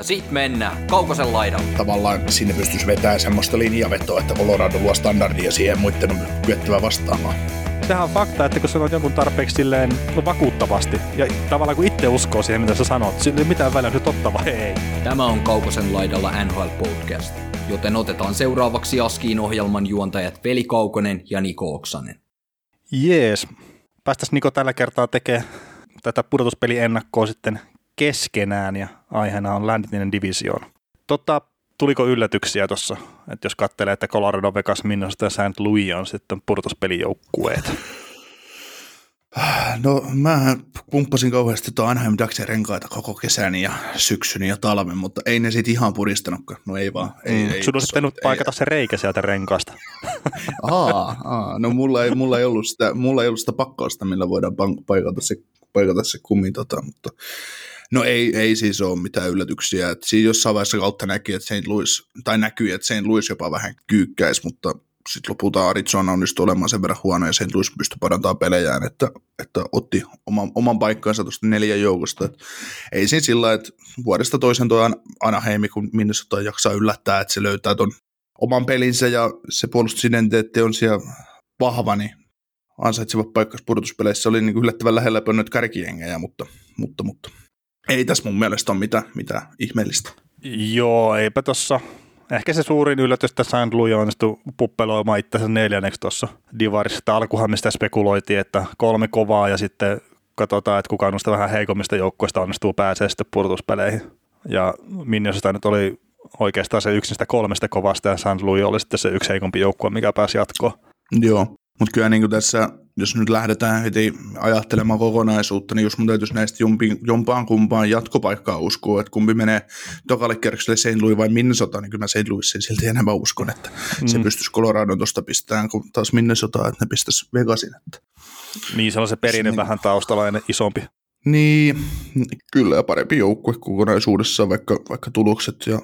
Ja sit mennään Kaukosen laidalla. Tavallaan sinne pystyisi vetämään semmoista linjavetoa, että Colorado luo standardia siihen muiden on kyettävä vastaamaan. Sehän on fakta, että kun sanot jonkun tarpeeksi silleen vakuuttavasti ja tavallaan kun itse uskoo siihen, mitä sä sanot, sillä ei mitään väliä, se totta vai ei. Tämä on Kaukosen laidalla NHL Podcast, joten otetaan seuraavaksi Askiin ohjelman juontajat Veli Kaukonen ja Niko Oksanen. Jees. Päästäisiin Niko tällä kertaa tekemään tätä pudotuspeli ennakkoa sitten keskenään ja aiheena on läntinen divisioon. Totta, tuliko yllätyksiä tuossa, että jos katselee, että Colorado, Vegas, Minnesota ja St. Louis on sitten pudotuspelijoukkueet? No mä pumppasin kauheasti tuon Anaheim Ducksin renkaita koko kesän ja syksyn ja talven, mutta ei ne sit ihan puristanutkaan. No ei vaan. Ei, mm, ei, Sun olisi pitänyt paikata se reikä sieltä renkaasta. aa, aa, no mulla ei, mulla, ei ollut sitä, mulla ei ollut sitä pakkausta, millä voidaan paikata se, paikata se kummi, tota, mutta No ei, ei siis ole mitään yllätyksiä. Et siinä jossain vaiheessa kautta näki, että St. Louis, tai näkyi, että St. Louis jopa vähän kyykkäisi, mutta sitten lopulta Arizona onnistui olemaan sen verran huono ja St. Louis pystyi parantamaan pelejään, että, että otti oman, oman paikkansa tuosta neljän joukosta. Et ei siinä sillä että vuodesta toisen tuo Anaheimi, kun Minnesota jaksaa yllättää, että se löytää ton oman pelinsä ja se puolustusidentiteetti on siellä vahva, niin ansaitsevat paikkas pudotuspeleissä oli niin yllättävän lähellä nyt kärkijengejä, mutta, mutta, mutta ei tässä mun mielestä ole mitään, mitään ihmeellistä. Joo, eipä tossa. Ehkä se suurin yllätys, että St. Louis onnistui puppeloimaan itsensä neljänneksi tuossa Divarissa. Alkuhan mistä spekuloitiin, että kolme kovaa ja sitten katsotaan, että kuka noista vähän heikommista joukkoista onnistuu pääsee sitten pudotuspeleihin. Ja Minnesota nyt oli oikeastaan se yksi niistä kolmesta kovasta ja. Louis oli sitten se yksi heikompi joukkue, mikä pääsi jatkoon. Joo, mutta kyllä niin kuin tässä jos nyt lähdetään heti ajattelemaan kokonaisuutta, niin jos mun täytyisi näistä jompi, jompaan kumpaan jatkopaikkaa uskoa, että kumpi menee tokalle kerrokselle St. Louis vai Minnesota, niin kyllä mä St. Louisin silti enemmän uskon, että mm. se pystyisi Colorado tuosta pistämään, kun taas Minnesota, että ne pistäisi Vegasin. Että. Niin, se on se perinne niin, vähän taustalainen isompi. Niin, kyllä ja parempi joukkue kokonaisuudessaan, vaikka, vaikka tulokset ja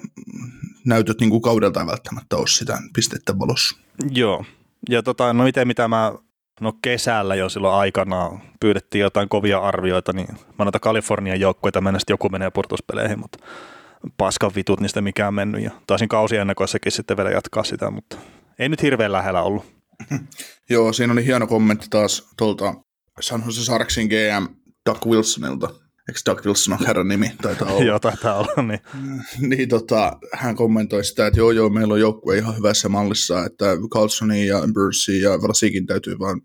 näytöt niin kuin kaudelta ei välttämättä ole sitä pistettä valossa. Joo, ja tota, no itse mitä mä No kesällä jo silloin aikanaan pyydettiin jotain kovia arvioita, niin mä noita Kalifornian joukkoita mennä joku menee purtuspeleihin, mutta paskan vitut niistä mikään mennyt ja taisin kausiennakoissakin sitten vielä jatkaa sitä, mutta ei nyt hirveän lähellä ollut. Joo, siinä oli hieno kommentti taas tuolta San Jose Sarksin GM Doug Wilsonilta, Eikö Doug Wilson on herran nimi? Taitaa olla. joo, taitaa olla, niin. niin tota, hän kommentoi sitä, että joo joo, meillä on joukkue ihan hyvässä mallissa, että Carlsonin ja Bursi ja Vlasikin täytyy vaan,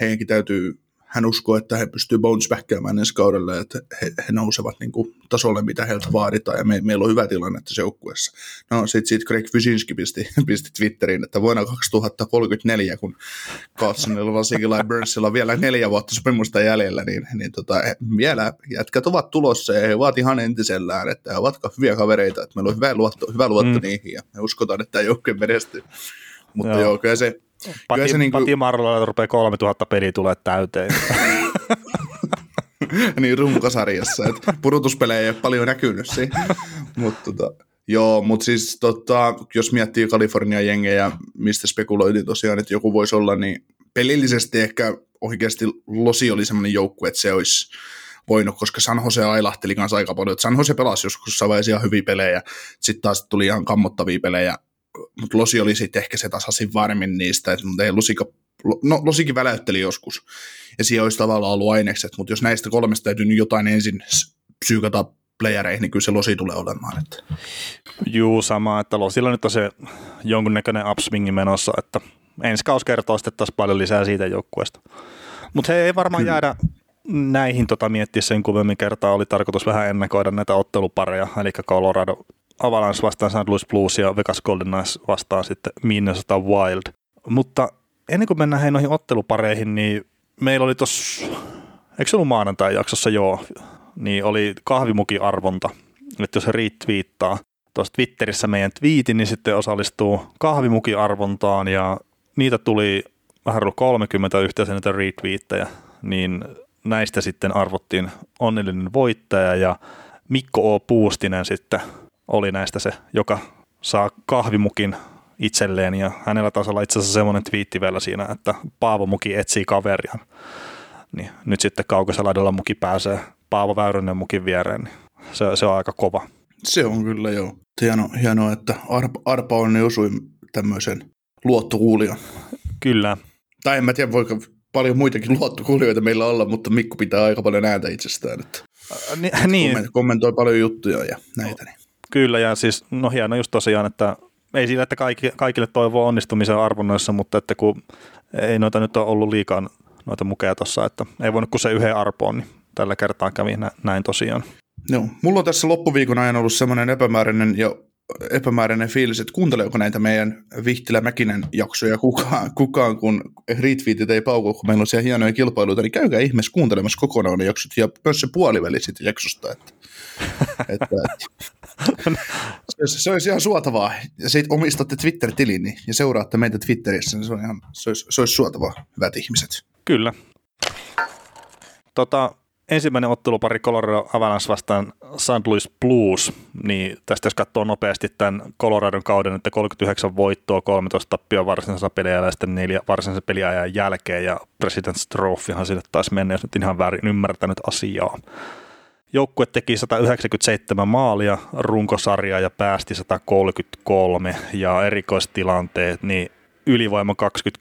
heidänkin täytyy hän uskoo, että he pystyvät bounce backkäämään ensi kaudelle, että he, he nousevat niin kuin tasolle, mitä heiltä vaaditaan, ja me, meillä on hyvä tilanne tässä joukkueessa. No sitten sit Greg Wyszynski pisti, pisti Twitteriin, että vuonna 2034, kun Carlsonilla, Vasikilla ja Burnsilla on vielä neljä vuotta sopimusta jäljellä, niin, niin tota, vielä jätkät ovat tulossa, ja he ovat ihan entisellään, että he ovat hyviä kavereita, että meillä on hyvä luotto, hyvä luotto mm. niihin, ja me uskotaan, että tämä joukkue menestyy. Mutta joo, joo kyllä se, Pati, se niin kuin... Pati Marlolla rupeaa 3000 peliä tulee täyteen. niin runkosarjassa, että pudotuspelejä ei ole paljon näkynyt siinä. mutta tota, joo, mutta siis tota, jos miettii Kalifornian jengejä, mistä spekuloitiin tosiaan, että joku voisi olla, niin pelillisesti ehkä oikeasti Losi oli semmoinen joukkue, että se olisi voinut, koska San Jose ailahteli kanssa aika paljon. San Jose pelasi joskus vaiheessa ihan hyviä pelejä, sitten taas tuli ihan kammottavia pelejä, mutta Losi oli sitten ehkä se tasasin varmin niistä, että mutta ei Losika, no Losikin väläytteli joskus, ja siellä olisi tavallaan ollut ainekset, mutta jos näistä kolmesta täytyy nyt jotain ensin psyykata playereihin, niin kyllä se Losi tulee olemaan. Että. Juu, sama, että Losilla nyt on se jonkunnäköinen upswingi menossa, että ensi kaus kertoo sitten taas paljon lisää siitä joukkueesta. Mutta he ei varmaan kyllä. jäädä näihin tota miettiä sen kuvemmin kertaa. Oli tarkoitus vähän ennakoida näitä ottelupareja, eli Colorado Avalanche vastaan St. Louis Blues ja Vegas Golden Knights vastaan sitten Minnesota Wild. Mutta ennen kuin mennään hei noihin ottelupareihin, niin meillä oli tuossa, eikö se ollut maanantai-jaksossa joo, niin oli kahvimukiarvonta, että jos retweettaa tuossa Twitterissä meidän twiitin, niin sitten osallistuu kahvimukiarvontaan ja niitä tuli vähän 30 yhteensä niitä retweettejä, niin näistä sitten arvottiin onnellinen voittaja ja Mikko O. Puustinen sitten oli näistä se, joka saa kahvimukin itselleen ja hänellä taisi olla itse asiassa semmoinen twiitti vielä siinä, että Paavo Muki etsii kaveria. Niin nyt sitten kaukosalaidalla muki pääsee Paavo Väyrynen mukin viereen, niin se, se on aika kova. Se on kyllä joo. Hieno, hienoa, että Arpa, Arpa onni osui tämmöisen luottokuulijan. Kyllä. Tai en mä tiedä, voiko paljon muitakin luottokuulijoita meillä olla, mutta Mikko pitää aika paljon ääntä itsestään. Että Ni, niin, kommentoi paljon juttuja ja näitä. Niin. Kyllä ja siis no hieno just tosiaan, että ei sillä, että kaikki, kaikille toivoo onnistumisen arvonnoissa, mutta että kun ei noita nyt ole ollut liikaa noita mukeja tuossa, että ei voinut kuin se yhden arpoon, niin tällä kertaa kävi nä- näin tosiaan. Joo. Mulla on tässä loppuviikon ajan ollut semmoinen epämääräinen ja epämääräinen fiilis, että kuunteleeko näitä meidän Vihtilä Mäkinen jaksoja kukaan, kukaan kun retweetit ei pauku, kun meillä on siellä hienoja kilpailuita, niin käykää ihmeessä kuuntelemassa kokonaan ne jaksot ja myös se puoliväli siitä jaksosta. Että, että, että. Se, se olisi ihan suotavaa. Ja sitten omistatte Twitter-tilin niin, ja seuraatte meitä Twitterissä, niin se, on ihan, se, olisi, se olisi suotavaa, hyvät ihmiset. Kyllä. Tota, ensimmäinen ottelupari Colorado Avalanche vastaan St. Louis Blues, niin tästä jos katsoo nopeasti tämän Coloradon kauden, että 39 voittoa, 13 tappia varsinaisella peliajalla ja sitten neljä varsinaisen peliajan jälkeen, ja President's Trophyhan sinne taisi mennä, jos nyt ihan väärin ymmärtänyt asiaa. Joukkue teki 197 maalia runkosarjaa ja päästi 133 ja erikoistilanteet, niin ylivoima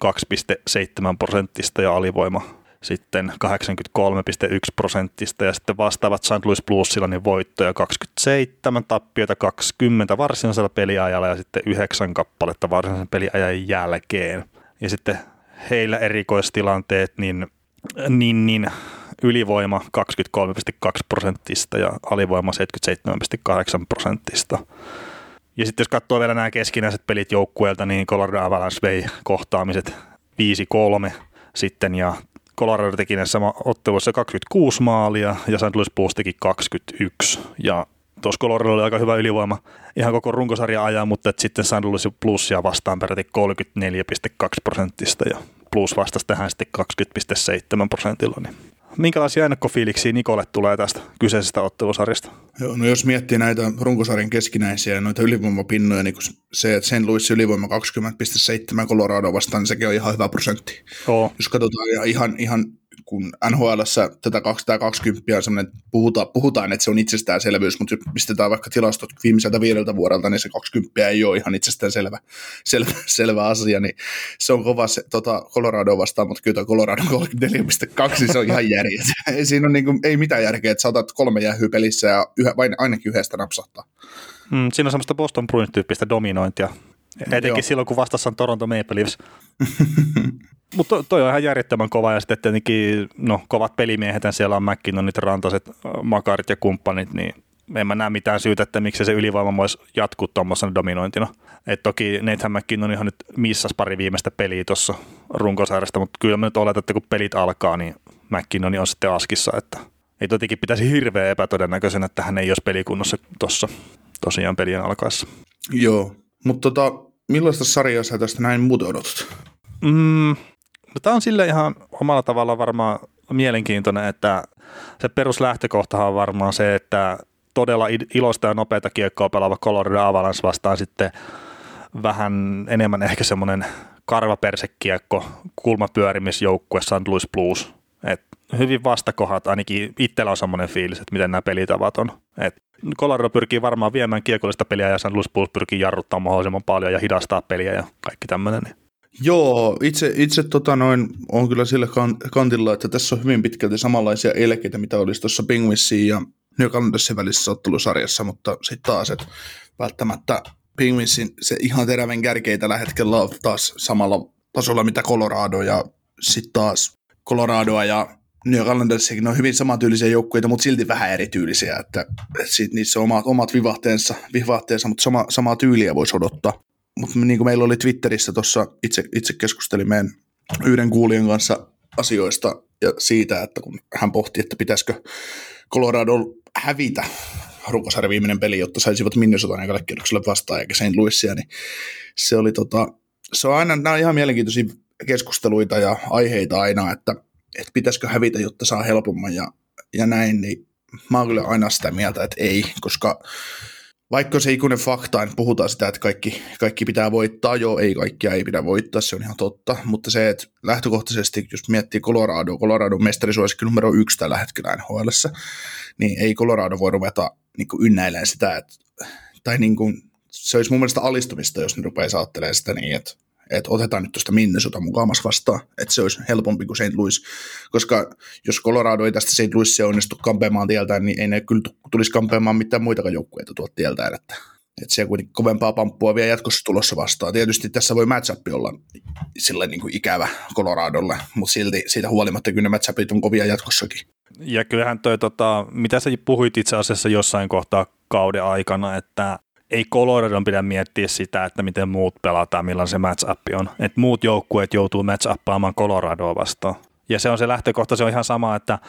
22,7 prosenttista ja alivoima sitten 83,1 prosenttista ja sitten vastaavat St. Louis Bluesilla niin voittoja 27, tappioita 20 varsinaisella peliajalla ja sitten 9 kappaletta varsinaisen peliajan jälkeen. Ja sitten heillä erikoistilanteet, niin, niin, niin ylivoima 23,2 prosenttista ja alivoima 77,8 prosenttista. Ja sitten jos katsoo vielä nämä keskinäiset pelit joukkueelta, niin Colorado Avalanche vei kohtaamiset 5-3 sitten ja Colorado teki näissä otteluissa 26 maalia ja St. Louis Blues teki 21 ja tuossa Colorado oli aika hyvä ylivoima ihan koko runkosarja ajan, mutta sitten St. Louis Bluesia vastaan peräti 34,2 prosenttista ja Blues vastasi tähän sitten 20,7 prosentilla, niin minkälaisia ennakkofiiliksiä Nikolle tulee tästä kyseisestä ottelusarjasta? Joo, no jos miettii näitä runkosarjan keskinäisiä ja noita ylivoimapinnoja, niin se, että sen Louis ylivoima 20,7 Colorado vastaan, niin sekin on ihan hyvä prosentti. Joo. Jos katsotaan ihan, ihan kun NHL tätä 220 on semmoinen, puhutaan, puhutaan, että se on itsestäänselvyys, mutta jos pistetään vaikka tilastot viimeiseltä viideltä vuodelta, niin se 20 ei ole ihan itsestäänselvä selvä, selvä asia, niin se on kova se, tota, Colorado vastaan, mutta kyllä Colorado 34,2, se on ihan järjet. ei siinä on niin kuin, ei mitään järkeä, että saatat kolme jäähyä pelissä ja yhä, vain, ainakin yhdestä napsahtaa. Mm, siinä on semmoista Boston Bruins-tyyppistä dominointia, etenkin Joo. silloin, kun vastassa on Toronto Maple Leafs. Mutta toi, toi on ihan järjettömän kova ja sitten tietenkin no, kovat pelimiehet, siellä on McKinnonit, Rantaset, Makarit ja kumppanit, niin en mä näe mitään syytä, että miksi se ylivoima voisi jatkuu tuommoisena dominointina. Et toki Nathan McKinnon ihan nyt missas pari viimeistä peliä tuossa runkosarjasta, mutta kyllä mä nyt oletan, että kun pelit alkaa, niin McKinnon on sitten askissa, että ei totikin pitäisi hirveän epätodennäköisen, että hän ei olisi pelikunnossa tuossa tosiaan pelien alkaessa. Joo, mutta tota, millaista sarjaa sä tästä näin muuten odotat? Mm, tämä on sille ihan omalla tavalla varmaan mielenkiintoinen, että se peruslähtökohtahan on varmaan se, että todella iloista ja nopeita kiekkoa pelaava Colorado Avalanche vastaan sitten vähän enemmän ehkä semmoinen karvapersekiekko, kulmapyörimisjoukkue St. Louis Blues. Et hyvin vastakohat, ainakin itsellä on semmoinen fiilis, että miten nämä pelitavat on. Et Colorado pyrkii varmaan viemään kiekollista peliä ja St. Louis Blues pyrkii jarruttamaan mahdollisimman paljon ja hidastaa peliä ja kaikki tämmöinen. Joo, itse, itse tota noin, on kyllä sillä kantilla, että tässä on hyvin pitkälti samanlaisia elkeitä, mitä olisi tuossa Penguinsin ja New Calendarsin välisessä ottelusarjassa, mutta sitten taas, että välttämättä Penguinsin se ihan terävän kärkeitä tällä hetkellä on taas samalla tasolla, mitä Colorado ja sitten taas Coloradoa ja New Calendarsikin on hyvin samantyylisiä joukkueita, mutta silti vähän erityylisiä, että, että sit niissä on omat, omat vivahteensa, vivahteensa mutta sama, samaa tyyliä voisi odottaa mutta niin kuin meillä oli Twitterissä tuossa, itse, itse keskustelimme yhden kuulijan kanssa asioista ja siitä, että kun hän pohti, että pitäisikö Colorado hävitä, runkosarjan viimeinen peli, jotta saisivat Minnesotan ekalle kierrokselle vastaan eikä St. Louisia, niin se oli tota, se on aina, nämä on ihan mielenkiintoisia keskusteluita ja aiheita aina, että, että pitäisikö hävitä, jotta saa helpomman ja, ja näin, niin mä oon kyllä aina sitä mieltä, että ei, koska vaikka se ikuinen fakta, että puhutaan sitä, että kaikki, kaikki pitää voittaa, joo, ei kaikkia ei pidä voittaa, se on ihan totta, mutta se, että lähtökohtaisesti, jos miettii Colorado, Colorado mestarisuosikki numero yksi tällä hetkellä nhl niin ei Colorado voi ruveta niin ynnäilemään sitä, että, tai niin kuin, se olisi mun mielestä alistumista, jos ne rupeaa ajattelemaan sitä niin, että että otetaan nyt tuosta Minnesota mukaamassa vastaan, että se olisi helpompi kuin St. Louis, koska jos Colorado ei tästä St. Louisia onnistu kampeamaan tieltään, niin ei ne kyllä tulisi kampeamaan mitään muitakaan joukkueita tuolta tieltään, että, että se kuitenkin kovempaa pamppua vielä jatkossa tulossa vastaan. Tietysti tässä voi matchup olla sille niin kuin ikävä Coloradolle, mutta silti siitä huolimatta kyllä ne matchupit on kovia jatkossakin. Ja kyllähän toi, tota, mitä sä puhuit itse asiassa jossain kohtaa kauden aikana, että ei Coloradon pidä miettiä sitä, että miten muut pelataan, millainen se match on. Että muut joukkueet joutuu match Coloradoa vastaan. Ja se on se lähtökohta, se on ihan sama, että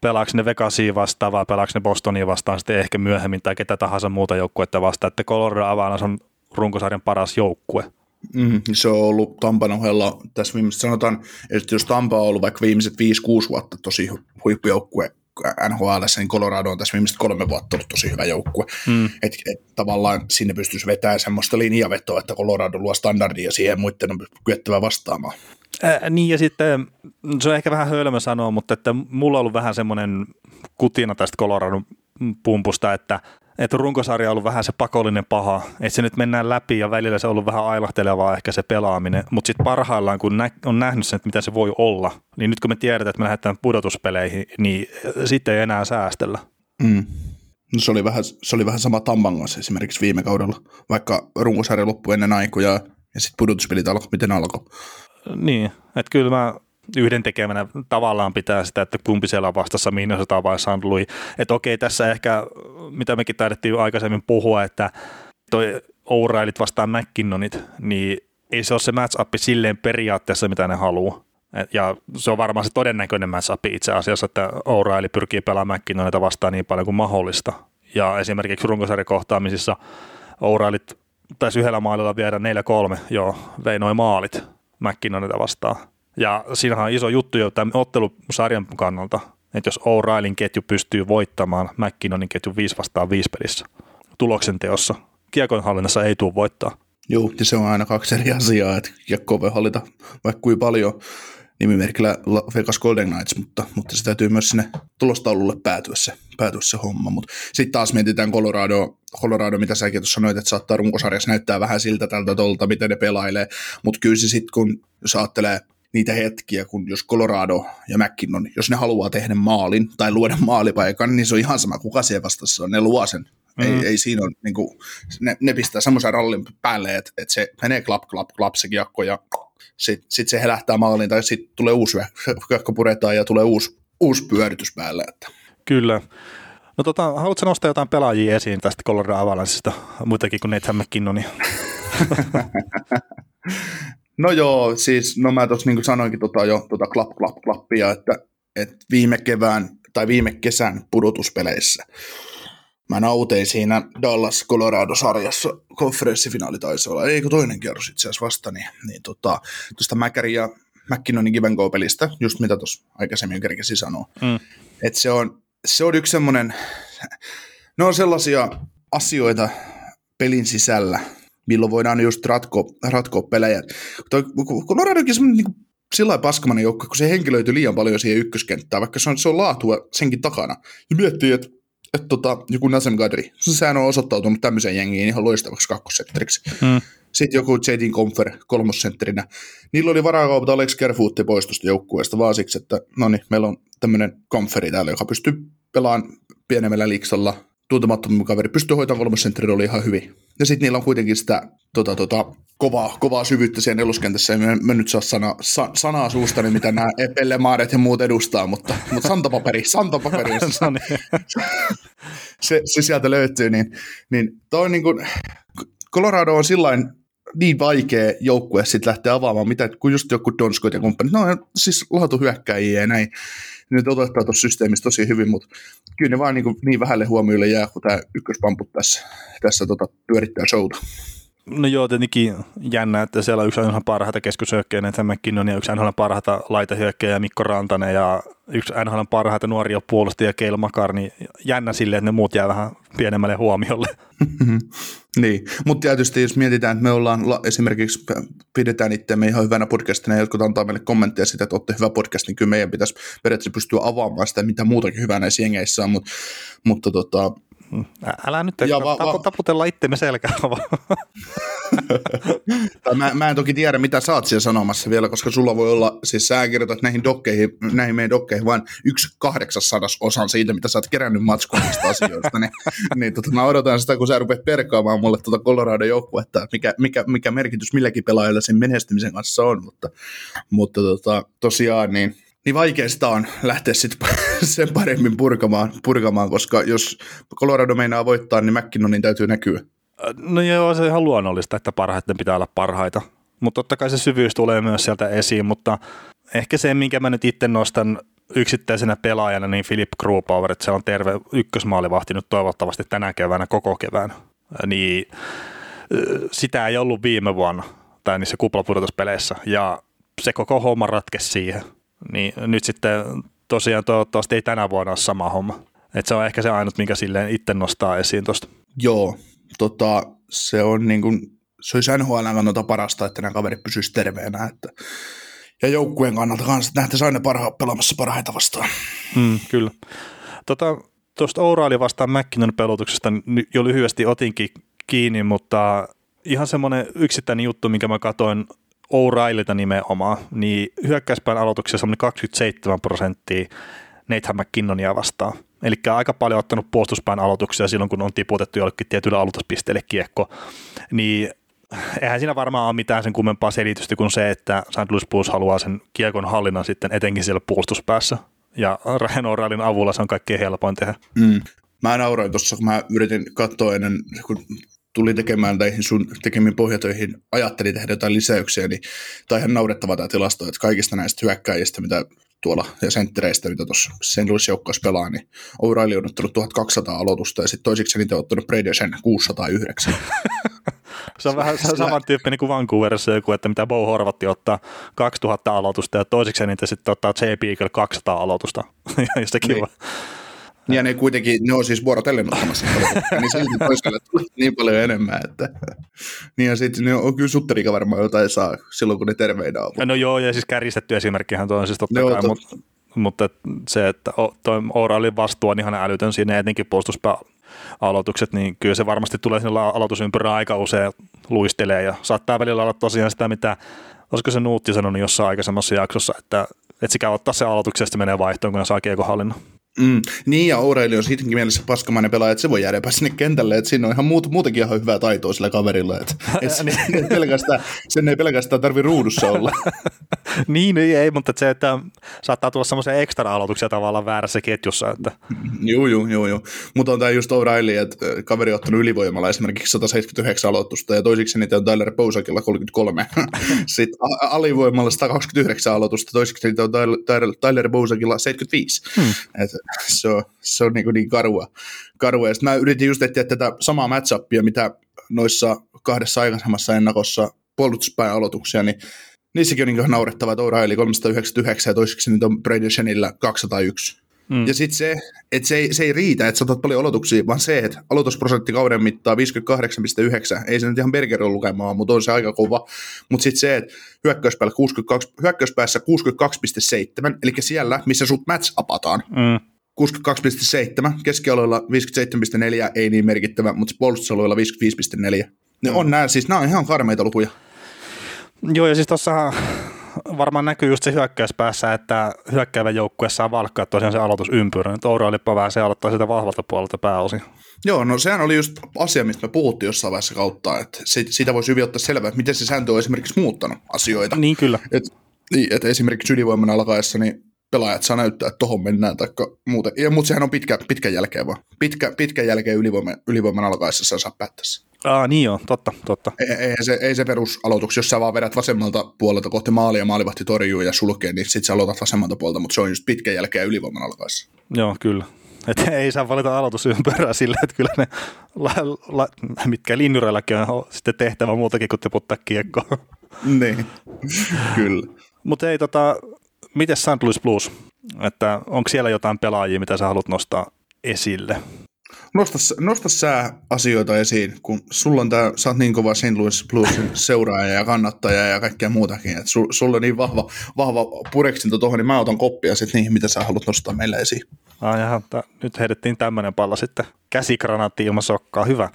pelaako ne Vegasia vastaan vai pelaako ne Bostonia vastaan sitten ehkä myöhemmin tai ketä tahansa muuta joukkuetta vastaan, että Colorado Avalanche on runkosarjan paras joukkue. Mm, se on ollut Tampan ohella, tässä viimeiset sanotaan, että jos Tampa on ollut vaikka viimeiset 5-6 vuotta tosi huippujoukkue, NHL, niin Colorado on tässä viimeiset kolme vuotta ollut tosi hyvä joukkue. Mm. Et, et, tavallaan sinne pystyisi vetämään semmoista linjavetoa, että Colorado luo standardia ja siihen muiden on kyettävä vastaamaan. Ää, niin ja sitten se on ehkä vähän hölmö sanoa, mutta että mulla on ollut vähän semmoinen kutina tästä Coloradon pumpusta, että että runkosarja on ollut vähän se pakollinen paha, että se nyt mennään läpi ja välillä se on ollut vähän ailahtelevaa ehkä se pelaaminen, mutta sitten parhaillaan kun nä- on nähnyt sen, että mitä se voi olla, niin nyt kun me tiedetään, että me lähdetään pudotuspeleihin, niin sitten ei enää säästellä. Mm. No se, oli vähän, se oli vähän sama Tambangas esimerkiksi viime kaudella, vaikka runkosarja loppui ennen aikoja ja sitten pudotuspelit alkoi, miten alkoi. Niin, että kyllä mä yhden tekemänä tavallaan pitää sitä, että kumpi siellä on vastassa Minnesota vai. Louis. Että okei, tässä ehkä, mitä mekin taidettiin aikaisemmin puhua, että toi O'Reillyt vastaan McKinnonit, niin ei se ole se match silleen periaatteessa, mitä ne haluaa. Ja se on varmaan se todennäköinen match itse asiassa, että O'Reilly pyrkii pelaamaan McKinnonita vastaan niin paljon kuin mahdollista. Ja esimerkiksi runkosarjakohtaamisissa O'Reillyt taisi yhdellä maalilla viedä 4-3, joo, vei noin maalit McKinnonita vastaan. Ja siinähän on iso juttu jo tämän ottelusarjan kannalta, että jos O'Reillyn ketju pystyy voittamaan McKinnonin ketju 5 vastaan 5 pelissä tuloksen teossa, kiekonhallinnassa ei tule voittaa. Joo, ja se on aina kaksi eri asiaa, että kiekko voi hallita vaikka kuin paljon nimimerkillä Vegas Golden Knights, mutta, mutta se täytyy myös sinne tulostaululle päätyä se, päätyä se homma. Mutta sitten taas mietitään Colorado, Colorado, mitä säkin tuossa sanoit, että saattaa runkosarjassa näyttää vähän siltä tältä tolta, miten ne pelailee, mutta kyllä se sitten, kun jos ajattelee niitä hetkiä, kun jos Colorado ja McKinnon, jos ne haluaa tehdä maalin tai luoda maalipaikan, niin se on ihan sama, kuka siellä vastassa on, ne luo sen. Mm. Ei, ei siinä ole, niin kuin, ne, ne pistää semmoisen rallin päälle, että, että se menee klap, klap, klap se kiekko ja sitten sit se helähtää maaliin tai sitten tulee uusi kiekko puretaan ja tulee uusi, uusi pyöritys päälle. Että. Kyllä. No tota, haluatko nostaa jotain pelaajia esiin tästä Colorado Avalancheista, muitakin kuin Nathan McKinnonia? No joo, siis no mä tuossa niin sanoinkin tota jo tota klap klap klappia, että, että viime kevään tai viime kesän pudotuspeleissä mä nautein siinä Dallas Colorado-sarjassa, konferenssifinaali taisi olla, eikö toinen kierros itse asiassa vasta, niin, niin tota, tuosta Mäkäri ja McKinnonin Give pelistä just mitä tuossa aikaisemmin kerkesin sanoa. Mm. Että se on, se on yksi semmoinen, ne on sellaisia asioita pelin sisällä, milloin voidaan just ratkoa, ratkoa pelejä. Colorado on semmoinen niin sillä lailla paskamainen joukko, kun se henkilöityy liian paljon siihen ykköskenttään, vaikka se on, se on laatua senkin takana. Ja miettii, että että tota, joku Nasem Gadri, sehän on osoittautunut tämmöiseen jengiin ihan loistavaksi kakkosentteriksi. Hmm. Sitten joku J.D. Confer kolmosentterinä. Niillä oli varaa kaupata Alex Kerfuutti pois tuosta joukkueesta vaan siksi, että no niin, meillä on tämmöinen konferi täällä, joka pystyy pelaamaan pienemmällä liiksalla. Tuntemattomampi kaveri pystyy hoitamaan kolmosentterin oli ihan hyvin. Ja sitten niillä on kuitenkin sitä tota, tota, kovaa, kovaa syvyyttä siellä neloskentässä. En mä nyt saa sana, sa, sanaa suustani, mitä nämä Pellemaaret ja muut edustaa, mutta, mutta santapaperi, santapaperi. No niin. se, se, sieltä löytyy, niin, niin toi on niin kuin, Colorado on sillain niin vaikea joukkue sitten lähteä avaamaan, mitä, kun just joku Donskot ja kumppanit, no siis laatu hyökkäjiä ja näin, ne toteuttaa tuossa systeemissä tosi hyvin, mutta kyllä ne vaan niin, niin vähälle huomioille jää, kun tämä ykköspamput tässä, tässä tota, pyörittää showta. No joo, tietenkin jännä, että siellä on yksi aina parhaita keskushyökkäjä, Nathan McKinnon ja yksi NHL parhaita laitahyökkäjä Mikko Rantanen ja yksi NHL parhaita nuoria puolustajia Keil Makar, niin jännä sille, että ne muut jää vähän pienemmälle huomiolle. niin, mutta tietysti jos mietitään, että me ollaan esimerkiksi, pidetään itseämme ihan hyvänä podcastina ja jotkut antaa meille kommentteja siitä, että olette hyvä podcast, niin kyllä meidän pitäisi periaatteessa pystyä avaamaan sitä, mitä muutakin hyvää näissä jengeissä on, mutta, mutta tota, Älä nyt ja va- va- taputella itsemme selkää mä, mä, en toki tiedä, mitä sä oot siellä sanomassa vielä, koska sulla voi olla, siis sä kirjoitat näihin, dokkeihin, näihin meidän dokkeihin vain yksi kahdeksassadas osan siitä, mitä sä oot kerännyt matskoista asioista, niin, niin tota, mä odotan sitä, kun sä rupeat perkaamaan mulle tuota Colorado joukkuetta, mikä, mikä, mikä merkitys milläkin pelaajalla sen menestymisen kanssa on, mutta, mutta tota, tosiaan niin niin vaikeasta on lähteä sitten sen paremmin purkamaan, purkamaan, koska jos Colorado meinaa voittaa, niin McKinnonin täytyy näkyä. No joo, se on ihan luonnollista, että parhaiten pitää olla parhaita. Mutta totta kai se syvyys tulee myös sieltä esiin, mutta ehkä se, minkä mä nyt itse nostan yksittäisenä pelaajana, niin Philip Grubauer, että se on terve ykkösmaalivahti nyt toivottavasti tänä keväänä koko kevään. Niin sitä ei ollut viime vuonna tai niissä kuplapudotuspeleissä ja se koko homma ratkesi siihen. Niin nyt sitten tosiaan toivottavasti ei tänä vuonna ole sama homma. Et se on ehkä se ainut, mikä silleen itse nostaa esiin tuosta. Joo, tota, se on niin kuin, se olisi NHL kannalta parasta, että nämä kaverit pysyisivät terveenä. Että, ja joukkueen kannalta kanssa, että nähtäisiin aina parha, pelaamassa parhaita vastaan. Mm, kyllä. Tota, tuosta Ouraali vastaan McKinnon pelutuksesta jo lyhyesti otinkin kiinni, mutta ihan semmoinen yksittäinen juttu, minkä mä katoin O'Reillylta nimenomaan, niin hyökkäyspään aloituksessa on 27 prosenttia Nathan McKinnonia vastaan. Eli aika paljon ottanut puolustuspään aloituksia silloin, kun on tiputettu jollekin tietylle aloituspisteelle kiekko. Niin eihän siinä varmaan ole mitään sen kummempaa selitystä kuin se, että St. Louis Blues haluaa sen kiekon hallinnan sitten etenkin siellä puolustuspäässä. Ja Ryan O'Reillyn avulla se on kaikkein helpoin tehdä. Mm. Mä nauroin tuossa, kun mä yritin katsoa ennen, kun tuli tekemään näihin sun tekemiin pohjatöihin, ajattelin tehdä jotain lisäyksiä, niin tämä on ihan naurettava tämä tilasto, että kaikista näistä hyökkäjistä, mitä tuolla ja senttereistä, mitä tuossa sen Louis joukkueessa pelaa, niin O'Reilly on ottanut 1200 aloitusta ja sitten toisiksi niitä on ottanut Bredesen 609. se on vähän samantyyppinen kuin Vancouverissa joku, että mitä Bo Horvatti ottaa 2000 aloitusta ja toisiksi niitä sitten ottaa J. Beagle 200 aloitusta. Jostakin niin. Niin ja ne kuitenkin, ne on siis vuorotellen ottamassa, niin silti toiselle tulee niin paljon enemmän, että niin ja sitten ne on kyllä sutterikä varmaan jotain saa silloin, kun ne terveinä on. No joo, ja siis kärjistetty esimerkkihän tuo on siis totta kai, mutta, mutta se, että tuo Oralin vastuu on ihan älytön siinä, etenkin puolustuspääaloitukset, niin kyllä se varmasti tulee sinne aloitusympyrään aika usein luistelee ja saattaa välillä olla tosiaan sitä, mitä olisiko se Nuutti sanonut jossain aikaisemmassa jaksossa, että, että sekä ottaa se aloituksesta menee vaihtoon, kun ne saa kiekohallinnon. Mm, niin, ja Aureli on siitäkin mielessä paskamainen pelaaja, että se voi jäädä sinne kentälle, että siinä on ihan muut, muutenkin ihan hyvää taitoa sillä kaverilla, että et sen, ei pelkästään, sen ei pelkästään tarvi ruudussa olla. niin, niin, ei, mutta se, että saattaa tulla semmoisia ekstra-aloituksia tavallaan väärässä ketjussa. Että... joo, joo, joo, joo. Mutta on tämä just O'Reilly, että kaveri on ottanut ylivoimalla esimerkiksi 179 aloitusta, ja toisiksi niitä on Tyler Pousakilla 33. Sitten alivoimalla 129 aloitusta, toisiksi niitä on Tyler, Tyler Pousakilla 75. Hmm. Et se on, se on niin, niin karua. karua. Ja mä yritin just etsiä tätä samaa matchupia, mitä noissa kahdessa aikaisemmassa ennakossa puolustuspäin aloituksia, niin niissäkin on niin ihan naurettava, että Oura 399 ja toiseksi nyt on Brady Shenillä 201. Mm. Ja sitten se, että se ei, se ei riitä, että sä otat paljon aloituksia, vaan se, että aloitusprosentti kauden mittaa 58,9. Ei se nyt ihan Bergerin lukemaa, mutta on se aika kova. Mutta sitten se, että hyökkäyspäässä 62, hyökkäyspäässä 62,7, eli siellä, missä sut match apataan. Mm. 62,7, keskialueella 57,4, ei niin merkittävä, mutta puolustusalueella 55,4. Ne on nämä, siis nämä on ihan karmeita lukuja. Joo, ja siis tuossa varmaan näkyy just se hyökkäyspäässä, että hyökkäävä joukkue saa valkkaa tosiaan se aloitusympyrä. Nyt Oura oli vähän se aloittaa sitä vahvalta puolelta pääosin. Joo, no sehän oli just asia, mistä me puhuttiin jossain vaiheessa kautta, että siitä voisi hyvin ottaa selvää, että miten se sääntö on esimerkiksi muuttanut asioita. Niin kyllä. Et, niin, että esimerkiksi ylivoiman alkaessa, niin pelaajat saa näyttää, että tohon mennään tai muuten. Ja, mutta sehän on pitkä, pitkän jälkeen vaan. Pitkä, pitkän jälkeen ylivoiman, ylivoiman alkaessa saa päättää Ah, niin joo, totta, totta. Ei, ei, se, ei se perusaloitus, jos sä vaan vedät vasemmalta puolelta kohti maalia ja maalivahti torjuu ja sulkee, niin sit sä aloitat vasemmalta puolta, mutta se on just pitkän jälkeen ylivoiman alkaessa. Joo, kyllä. Et ei saa valita aloitusympärää sillä, että kyllä ne, la, la, mitkä linnureillakin on sitten tehtävä muutakin kuin tiputtaa kiekkoa. niin, kyllä. Mutta ei tota, miten St. Louis Blues, että onko siellä jotain pelaajia, mitä sä haluat nostaa esille? Nosta, nosta sä asioita esiin, kun sulla on tää, sä oot niin kova St. Louis Bluesin seuraaja ja kannattaja ja kaikkea muutakin, että su, sulla on niin vahva, vahva pureksinto tuohon, niin mä otan koppia sitten niihin, mitä sä haluat nostaa meille esiin. Ah, jaha, t- nyt heitettiin tämmöinen palla sitten. Käsikranaatti ilman sokkaa, hyvä.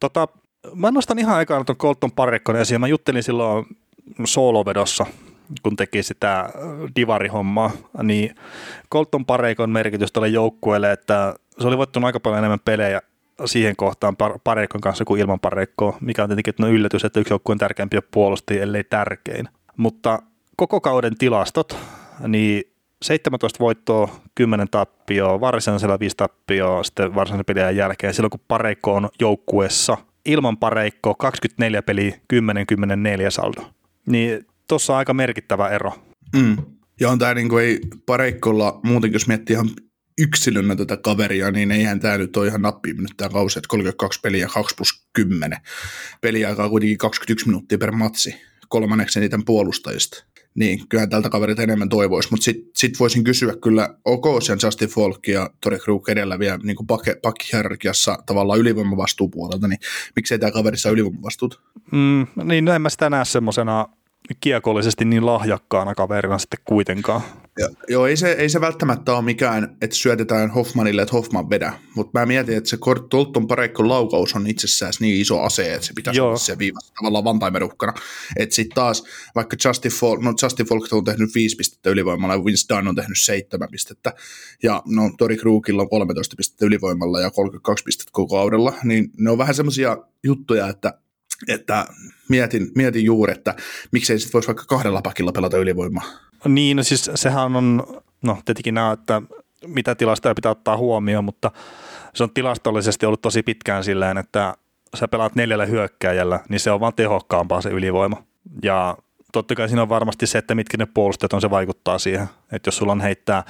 Tota, mä nostan ihan aikaan tuon Colton Parikkonen esiin. Mä juttelin silloin soolovedossa kun teki sitä divarihommaa, niin Colton Pareikon merkitys tälle joukkueelle, että se oli voittanut aika paljon enemmän pelejä siihen kohtaan Pareikon kanssa kuin ilman Pareikkoa, mikä on tietenkin no yllätys, että yksi joukkueen tärkeimpiä puolustajia, ellei tärkein. Mutta koko kauden tilastot, niin 17 voittoa, 10 tappioa, varsinaisella 5 tappioa sitten varsinaisen pelin jälkeen, silloin kun Pareikko on joukkueessa, ilman Pareikkoa 24 peliä, 10-14 saldo. Niin tuossa on aika merkittävä ero. Mm. Ja on tämä niin ei pareikkolla, muutenkin jos miettii ihan yksilönä tätä kaveria, niin eihän tämä nyt ole ihan nappi nyt tämä kausi, että 32 peliä 2 plus 10. Peliaikaa kuitenkin 21 minuuttia per matsi, kolmanneksi niiden puolustajista. Niin, kyllä tältä kaverilta enemmän toivoisi, mutta sitten sit voisin kysyä kyllä, ok sen Justin Falk ja Tori Krug edellä vielä niin pakkihierarkiassa tavallaan ylivoimavastuupuolelta, niin miksei tämä kaverissa ylivoimavastuut? Mm, niin, no en mä sitä näe semmoisena kiekollisesti niin lahjakkaana kaverina sitten kuitenkaan. Ja, joo, ei se, ei se välttämättä ole mikään, että syötetään Hoffmanille, että Hoffman vedä, mutta mä mietin, että se Tolton Pareikon laukaus on itsessään niin iso ase, että se pitäisi joo. olla se viivassa tavallaan vantaimerukkana. Että sitten taas, vaikka Justin Folk, no Justin Folk on tehnyt viisi pistettä ylivoimalla ja Vince Dunn on tehnyt seitsemän pistettä, ja no Tori Krugilla on 13 pistettä ylivoimalla ja 32 pistettä koko kaudella, niin ne on vähän semmoisia juttuja, että että mietin, mietin juuri, että miksei sitten voisi vaikka kahdella pakilla pelata ylivoimaa. Niin, no siis sehän on, no tietenkin nämä, että mitä tilastoja pitää ottaa huomioon, mutta se on tilastollisesti ollut tosi pitkään silleen, että sä pelaat neljällä hyökkääjällä, niin se on vaan tehokkaampaa se ylivoima. Ja totta kai siinä on varmasti se, että mitkä ne puolustajat on, se vaikuttaa siihen. Että jos sulla on heittää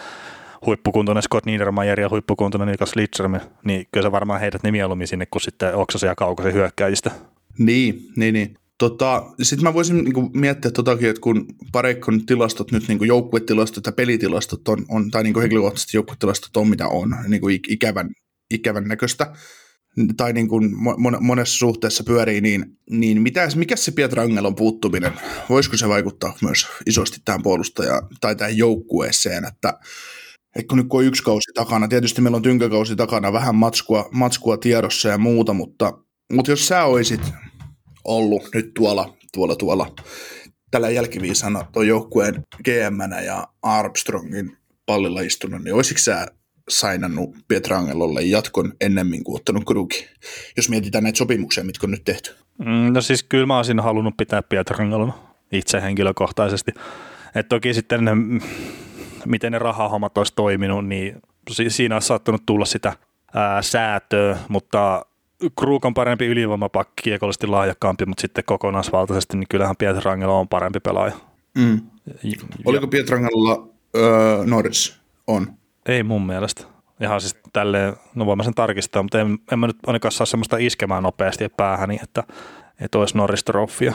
huippukuntoinen Scott Niedermayer ja huippukuntoinen Niklas Lidström, niin kyllä sä varmaan heidät ne mieluummin sinne kuin sitten oksasen ja kaukaisen hyökkäjistä. Niin, niin, niin. Tota, Sitten mä voisin niin kuin, miettiä totakin, että kun Pareikon tilastot nyt, niin joukkuetilastot ja pelitilastot on, on tai niin henkilökohtaisesti joukkuetilastot on mitä on, niin kuin ikävän, ikävän näköistä, tai niin kuin monessa suhteessa pyörii, niin, niin mitä, mikä se Pietrangelon puuttuminen, voisiko se vaikuttaa myös isosti tähän puolustajaan tai tähän joukkueeseen, että että kun nyt kun on yksi kausi takana, tietysti meillä on tynkäkausi takana, vähän matskua, matskua tiedossa ja muuta, mutta, mutta jos sä oisit ollut nyt tuolla, tuolla, tuolla tällä jälkiviisana tuon joukkueen gm ja Armstrongin pallilla istunut, niin olisiko sä sainannut Pietrangelolle jatkon ennemmin kuin ottanut Krugi, jos mietitään näitä sopimuksia, mitkä on nyt tehty? Mm, no siis kyllä mä olisin halunnut pitää Pietrangelon itse henkilökohtaisesti. Et toki sitten ne, miten ne rahahommat olisi toiminut, niin siinä olisi saattanut tulla sitä ää, säätöä, mutta Krug on parempi ylivoimapakki, kiekollisesti lahjakkaampi, mutta sitten kokonaisvaltaisesti, niin kyllähän Pietrangelo on parempi pelaaja. Mm. Ja, Oliko Pietrangelolla öö, Norris? On. Ei mun mielestä. Ihan siis tälleen, no voin mä sen tarkistaa, mutta en, en mä nyt ainakaan saa semmoista iskemään nopeasti päähäni, että, että olisi Norris Trophia.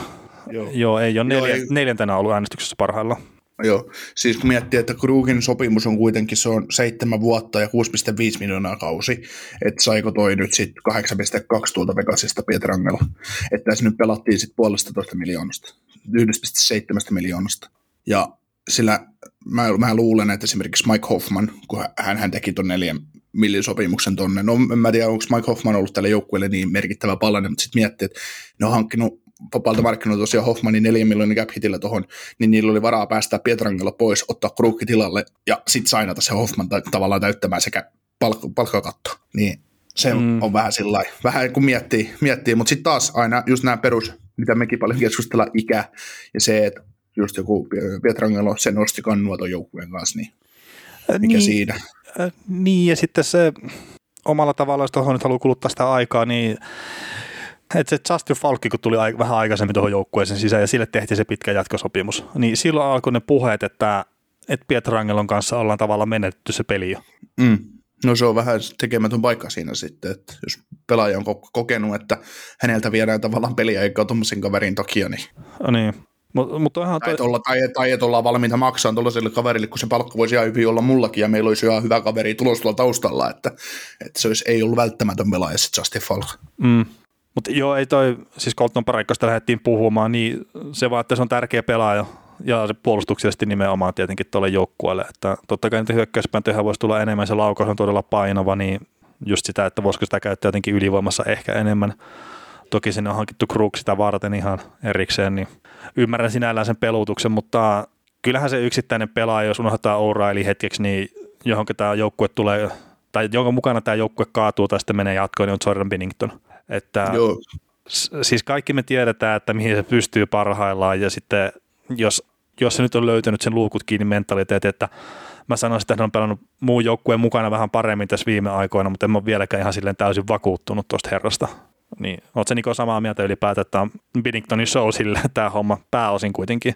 Joo. Joo, ei ole neljä, Joo, ei. neljäntenä ollut äänestyksessä parhaillaan. Joo, siis kun miettii, että Krugin sopimus on kuitenkin se on seitsemän vuotta ja 6,5 miljoonaa kausi, että saiko toi nyt sitten 8,2 tuolta Vegasista Pietrangella. Että tässä nyt pelattiin sitten puolesta toista miljoonasta, 1,7 miljoonasta. Ja sillä mä, mä luulen, että esimerkiksi Mike Hoffman, kun hän, hän teki tuon neljän millin sopimuksen tonne. No en mä tiedä, onko Mike Hoffman ollut tälle joukkueelle niin merkittävä palanen, mutta sitten miettii, että ne on hankkinut vapaalta markkinoilta tosiaan Hoffmanin 4 miljoonin cap hitillä tuohon, niin niillä oli varaa päästää Pietrangelo pois, ottaa Krukki tilalle ja sitten sainata se Hoffman ta- tavallaan täyttämään sekä palk- palkkakatto. Niin se mm. on vähän sillä vähän kun miettii, miettii mutta sitten taas aina just nämä perus, mitä mekin paljon keskustellaan, ikä ja se, että just joku Pietrangelo, se nosti kannua tuon joukkueen kanssa, niin mikä niin, siinä. Äh, niin, ja sitten se omalla tavallaan, jos tuohon nyt haluaa kuluttaa sitä aikaa, niin että se Justin Falkki, kun tuli aik- vähän aikaisemmin tuohon joukkueeseen sisään ja sille tehtiin se pitkä jatkosopimus, niin silloin alkoi ne puheet, että, että Pietrangelon kanssa ollaan tavallaan menetetty se peli jo. Mm. No se on vähän tekemätön paikka siinä sitten, että jos pelaaja on kokenut, että häneltä viedään tavallaan peliaikaa tuommoisen kaverin takia, niin... No niin, mutta mut ihan... Tai, toi... olla, tai, tai että ollaan valmiita maksamaan tuollaiselle kaverille, kun se palkka voisi ihan hyvin olla mullakin, ja meillä olisi ihan hyvä kaveri tulos tuolla taustalla, että, että se olisi, ei ollut välttämätön pelaaja sitten Justin Falk. Mm. Mutta joo, ei toi, siis Colton Parikkosta lähdettiin puhumaan, niin se vaan, että se on tärkeä pelaaja, ja se puolustuksellisesti nimenomaan tietenkin tuolle joukkueelle, että totta kai niitä hyökkäyspääntöjä voisi tulla enemmän, se laukaus on todella painava, niin just sitä, että voisiko sitä käyttää jotenkin ylivoimassa ehkä enemmän. Toki sinne on hankittu Krug sitä varten ihan erikseen, niin ymmärrän sinällään sen pelutuksen, mutta kyllähän se yksittäinen pelaaja, jos unohtaa O'Reilly hetkeksi, niin johonkin tämä joukkue tulee, tai jonka mukana tämä joukkue kaatuu tai sitten menee jatkoon, niin on Jordan Binnington. Että Joo. Siis kaikki me tiedetään, että mihin se pystyy parhaillaan ja sitten jos, jos se nyt on löytänyt sen luukut kiinni mentaliteetti, että mä sanoisin, että hän on pelannut muun joukkueen mukana vähän paremmin tässä viime aikoina, mutta en ole vieläkään ihan silleen täysin vakuuttunut tuosta herrasta. Niin, oot se Niko samaa mieltä ylipäätään, että on Binningtonin show sille tämä homma pääosin kuitenkin?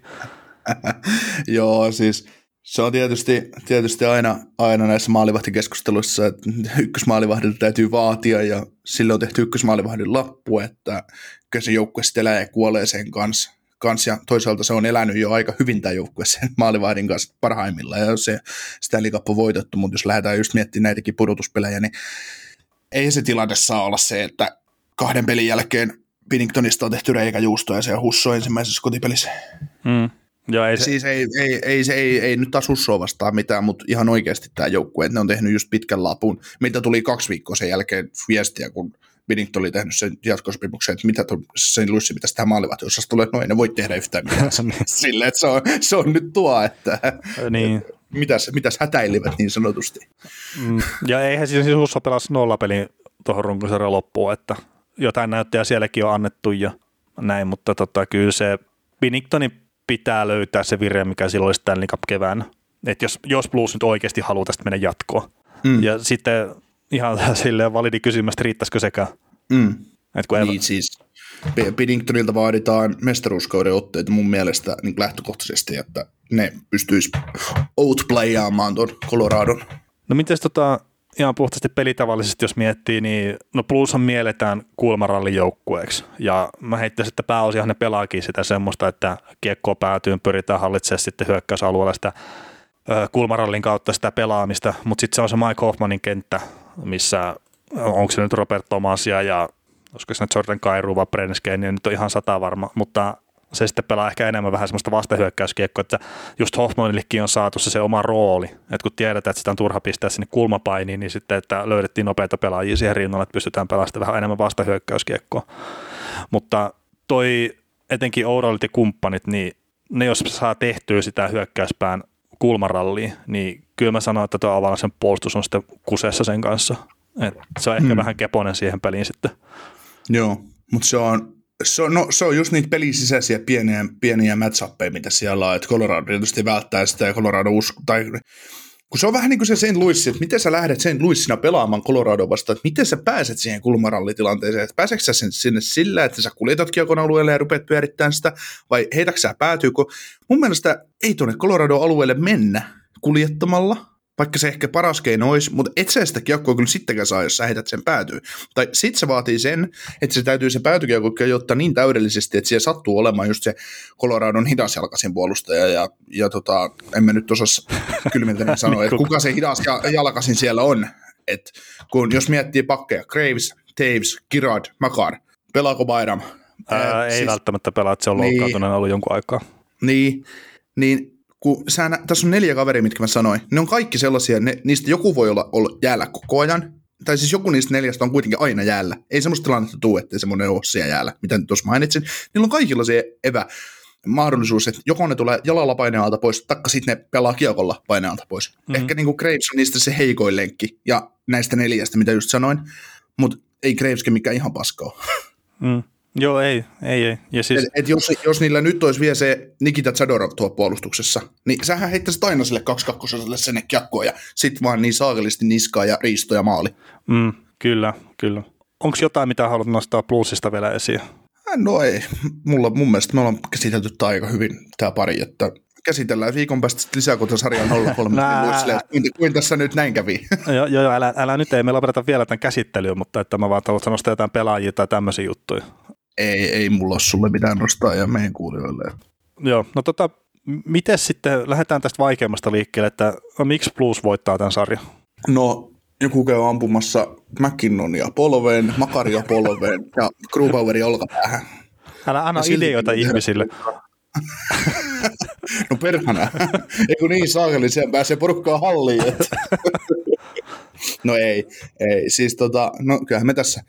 Joo, siis se on tietysti, tietysti aina, aina näissä maalivahtikeskusteluissa, että ykkösmaalivahdilta täytyy vaatia ja sille on tehty ykkösmaalivahdin lappu, että kyllä se joukkue sitten elää ja kuolee sen kanssa. Kans, ja toisaalta se on elänyt jo aika hyvin tämä joukkue sen maalivahdin kanssa parhaimmillaan ja se sitä on voitettu, mutta jos lähdetään just miettimään näitäkin pudotuspelejä, niin ei se tilanne saa olla se, että kahden pelin jälkeen Pinningtonista on tehty reikäjuusto ja se on Husso ensimmäisessä kotipelissä. Mm. Joo, ei se... Siis ei, ei, ei, se, ei, ei nyt taas Hussoa vastaan mitään, mutta ihan oikeasti tämä joukkue, että ne on tehnyt just pitkän lapun. Mitä tuli kaksi viikkoa sen jälkeen viestiä, kun Binnington oli tehnyt sen jatkosopimuksen, että mitä sen Luissi, mitä sitä maalivat, jos tulee, no ei ne voi tehdä yhtään mitään. Silleen, että se on, se on nyt tuo, että niin. mitäs, mitäs hätäilivät niin sanotusti. Mm. Ja eihän siis, siis Husso pelasi nollapelin tuohon runkosarjan loppuun, että jotain näyttöjä sielläkin on annettu ja näin, mutta tota, kyllä se Binningtonin pitää löytää se vire, mikä silloin oli Stanley Cup keväänä. Että jos, jos Blues nyt oikeasti haluaa tästä mennä jatkoon. Mm. Ja sitten ihan silleen validi kysymys, että riittäisikö sekään. Mm. Et kun niin, siis Piddingtonilta vaaditaan mestaruuskauden otteita mun mielestä niin lähtökohtaisesti, että ne pystyisi outplayaamaan tuon Coloradon. No miten tota, ihan puhtaasti pelitavallisesti, jos miettii, niin no plushan mielletään kulmarallin joukkueeksi. Ja mä heittäisin, että pääosiahan ne pelaakin sitä semmoista, että kiekko päätyyn pyritään hallitsemaan sitten hyökkäysalueella sitä kulmarallin kautta sitä pelaamista, mutta sitten se on se Mike Hoffmanin kenttä, missä onko se nyt Robert Thomasia ja olisiko se nyt Jordan Kairu vai Brenske, niin nyt on ihan sata varma, mutta se sitten pelaa ehkä enemmän vähän semmoista vastahyökkäyskiekkoa, että just Hoffmanillekin on saatu se, se oma rooli, että kun tiedetään, että sitä on turha pistää sinne kulmapainiin, niin sitten, että löydettiin nopeita pelaajia siihen rinnalle, että pystytään pelaamaan vähän enemmän vastahyökkäyskiekkoa. Mutta toi etenkin Ouralit ja kumppanit, niin ne jos saa tehtyä sitä hyökkäyspään kulmarallia, niin kyllä mä sanon, että tuo Avalansen puolustus on sitten kuseessa sen kanssa. Et se on ehkä hmm. vähän keponen siihen peliin sitten. Joo, mutta se on, se on, no, se on just niitä pelisisäisiä pieniä, pieniä match mitä siellä on, että Colorado tietysti välttää sitä ja Colorado usko, tai kun se on vähän niin kuin se St. Louis, että miten sä lähdet St. Louisina pelaamaan Colorado vastaan, että miten sä pääset siihen kulmarallitilanteeseen, että pääseekö sä sen sinne sillä, että sä kuljetat kiekon alueelle ja rupeat pyörittämään sitä, vai heitäkö sä päätyykö? Mun mielestä ei tuonne Colorado-alueelle mennä kuljettamalla, vaikka se ehkä paras keino olisi, mutta et sä sitä kiekkoa kyllä sittenkään saa, jos sä heität sen päätyy. Tai sit se vaatii sen, että se täytyy se päätykiekko jotta niin täydellisesti, että siellä sattuu olemaan just se Coloradon hidasjalkaisin puolustaja, ja, ja tota, en mä nyt osaa kylmiltä niin sanoa, että kuka se hidas jalkaisin siellä on. Et kun jos miettii pakkeja, Graves, Taves, Girard, Makar, pelaako Bayram? Ää, ei siis, välttämättä pelaa, että se on niin, loukkaantuneen ollut jonkun aikaa. Niin, niin kun sä, tässä on neljä kaveria, mitkä mä sanoin, ne on kaikki sellaisia, ne, niistä joku voi olla, olla jäällä koko ajan, tai siis joku niistä neljästä on kuitenkin aina jäällä. Ei semmoista tilannetta tule, ettei semmoinen ole siellä jäällä, mitä nyt tuossa mainitsin. Niillä on kaikilla se evä mahdollisuus, että joko ne tulee jalalla painealta pois, taikka sitten ne pelaa kiekolla painealta pois. Mm-hmm. Ehkä niin kuin Graves on niistä se heikoin lenkki, ja näistä neljästä, mitä just sanoin, mutta ei Graveskin mikään ihan paskaa. Mm. Joo, ei, ei, ei. Ja siis... et, et jos, jos niillä nyt olisi vielä se Nikita Zadorov tuo puolustuksessa, niin sähän heittäisit aina sille kakkoselle sen kiekkoa ja sit vaan niin saakelisti niskaa ja riisto ja maali. Mm, kyllä, kyllä. onko jotain, mitä haluat nostaa plussista vielä esiin? No ei. Mulla, mun mielestä me ollaan käsitelty tämä aika hyvin, tämä pari, että käsitellään viikon päästä lisää, kun sarja 03 kuin, kuin tässä nyt näin kävi. joo, joo, älä, älä nyt, ei me lopeteta vielä tämän käsittelyä, mutta että mä vaan haluan nostaa jotain pelaajia tai tämmöisiä juttuja. Ei, ei mulla ole sulle mitään nostaa ja meidän kuulijoille. Joo, no tota, miten sitten, lähdetään tästä vaikeammasta liikkeelle, että miksi Blues voittaa tämän sarjan? No, joku käy ampumassa McKinnonia polveen, Makaria polveen ja Grubaueri olkapäähän. Älä anna ideoita ihmisille. no perhana. Eikö niin saakeli, siellä pääsee porukkaa halliin. Että. no ei, ei. Siis tota, no kyllähän me tässä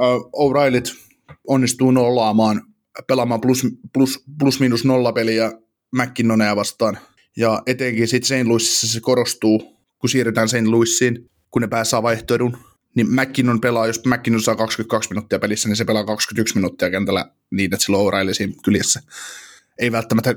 uh, O'Reillyt onnistuu nollaamaan, pelaamaan plus, plus, plus minus nolla peliä McKinnonia vastaan. Ja etenkin sitten St. Louisissa se korostuu, kun siirrytään St. Louisiin, kun ne pääsee vaihtoehdun, niin McKinnon pelaa, jos McKinnon saa 22 minuuttia pelissä, niin se pelaa 21 minuuttia kentällä niin, että on O'Reilly siinä kyljessä ei välttämättä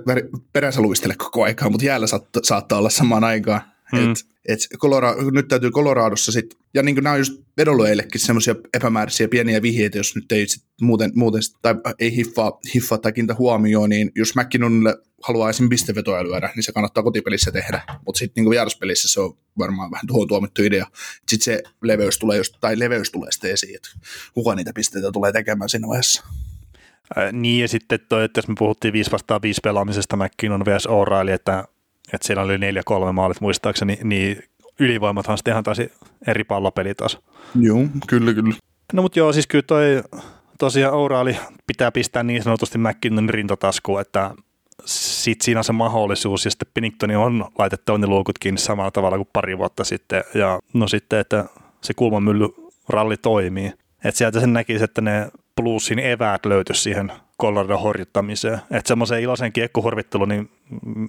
perässä luistele koko aikaa, mutta jäällä saattaa olla samaan aikaan. Mm. Et, et Colorado, nyt täytyy Coloradossa sitten, ja niin kuin nämä on just vedonlyöjillekin semmoisia epämääräisiä pieniä vihjeitä, jos nyt ei sit muuten, muuten tai ei hiffaa, hiffaa tai kiintä huomioon, niin jos McKinnonille haluaa esim. pistevetoja lyödä, niin se kannattaa kotipelissä tehdä, mutta sitten niin vieraspelissä se on varmaan vähän tuohon tuomittu idea. Sitten se leveys tulee, just, tai leveys tulee sitten esiin, että kuka niitä pisteitä tulee tekemään siinä vaiheessa. Ää, niin ja sitten toi, että jos me puhuttiin 5 vastaan 5 pelaamisesta McKinnon vs. O'Reilly, että, että siellä oli 4-3 maalit muistaakseni, niin ylivoimathan sitten ihan taisi eri pallopeli taas. Joo, kyllä, kyllä. No mutta joo, siis kyllä toi tosiaan O'Reilly pitää pistää niin sanotusti McKinnon rintataskuun, että sit siinä on se mahdollisuus, ja sitten Penningtoni on laitettava ne luukut kiinni samalla tavalla kuin pari vuotta sitten, ja no sitten, että se kulmamylly ralli toimii. Että sieltä sen näkisi, että ne plussin eväät löytyisi siihen Colorado horjuttamiseen. Että semmoisen iloisen kiekkohorvittelun, niin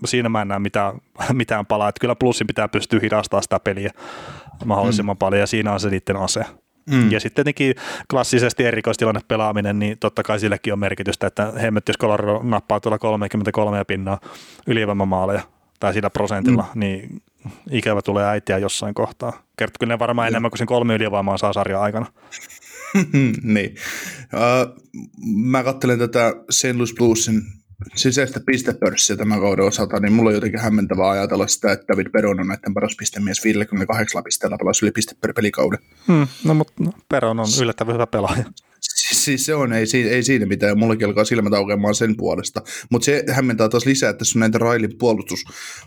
siinä mä en näe mitään, mitään palaa. Että kyllä plussin pitää pystyä hidastamaan sitä peliä mahdollisimman mm. paljon ja siinä on se niiden ase. Mm. Ja sitten tietenkin klassisesti erikoistilanne pelaaminen, niin totta kai silläkin on merkitystä, että hemmet, jos Colorado nappaa tuolla 33 pinnaa ylivoimamaaleja tai sillä prosentilla, mm. niin ikävä tulee äitiä jossain kohtaa. Kertoo kyllä ne varmaan enemmän kuin sen kolme ylivoimaa saa sarjan aikana. niin. Uh, mä katselen tätä St. Louis Bluesin sisäistä pistepörssiä tämän kauden osalta, niin mulla on jotenkin hämmentävää ajatella sitä, että David Peron on näiden paras pistemies 58 pisteellä pelasi yli piste per pelikauden. Hmm, no mutta Peron on yllättävän hyvä pelaaja. Siis, siis se on, ei, ei siinä mitään, mullakin alkaa silmät aukeamaan sen puolesta. Mutta se hämmentää taas lisää, että tässä on näitä Railin puolustus,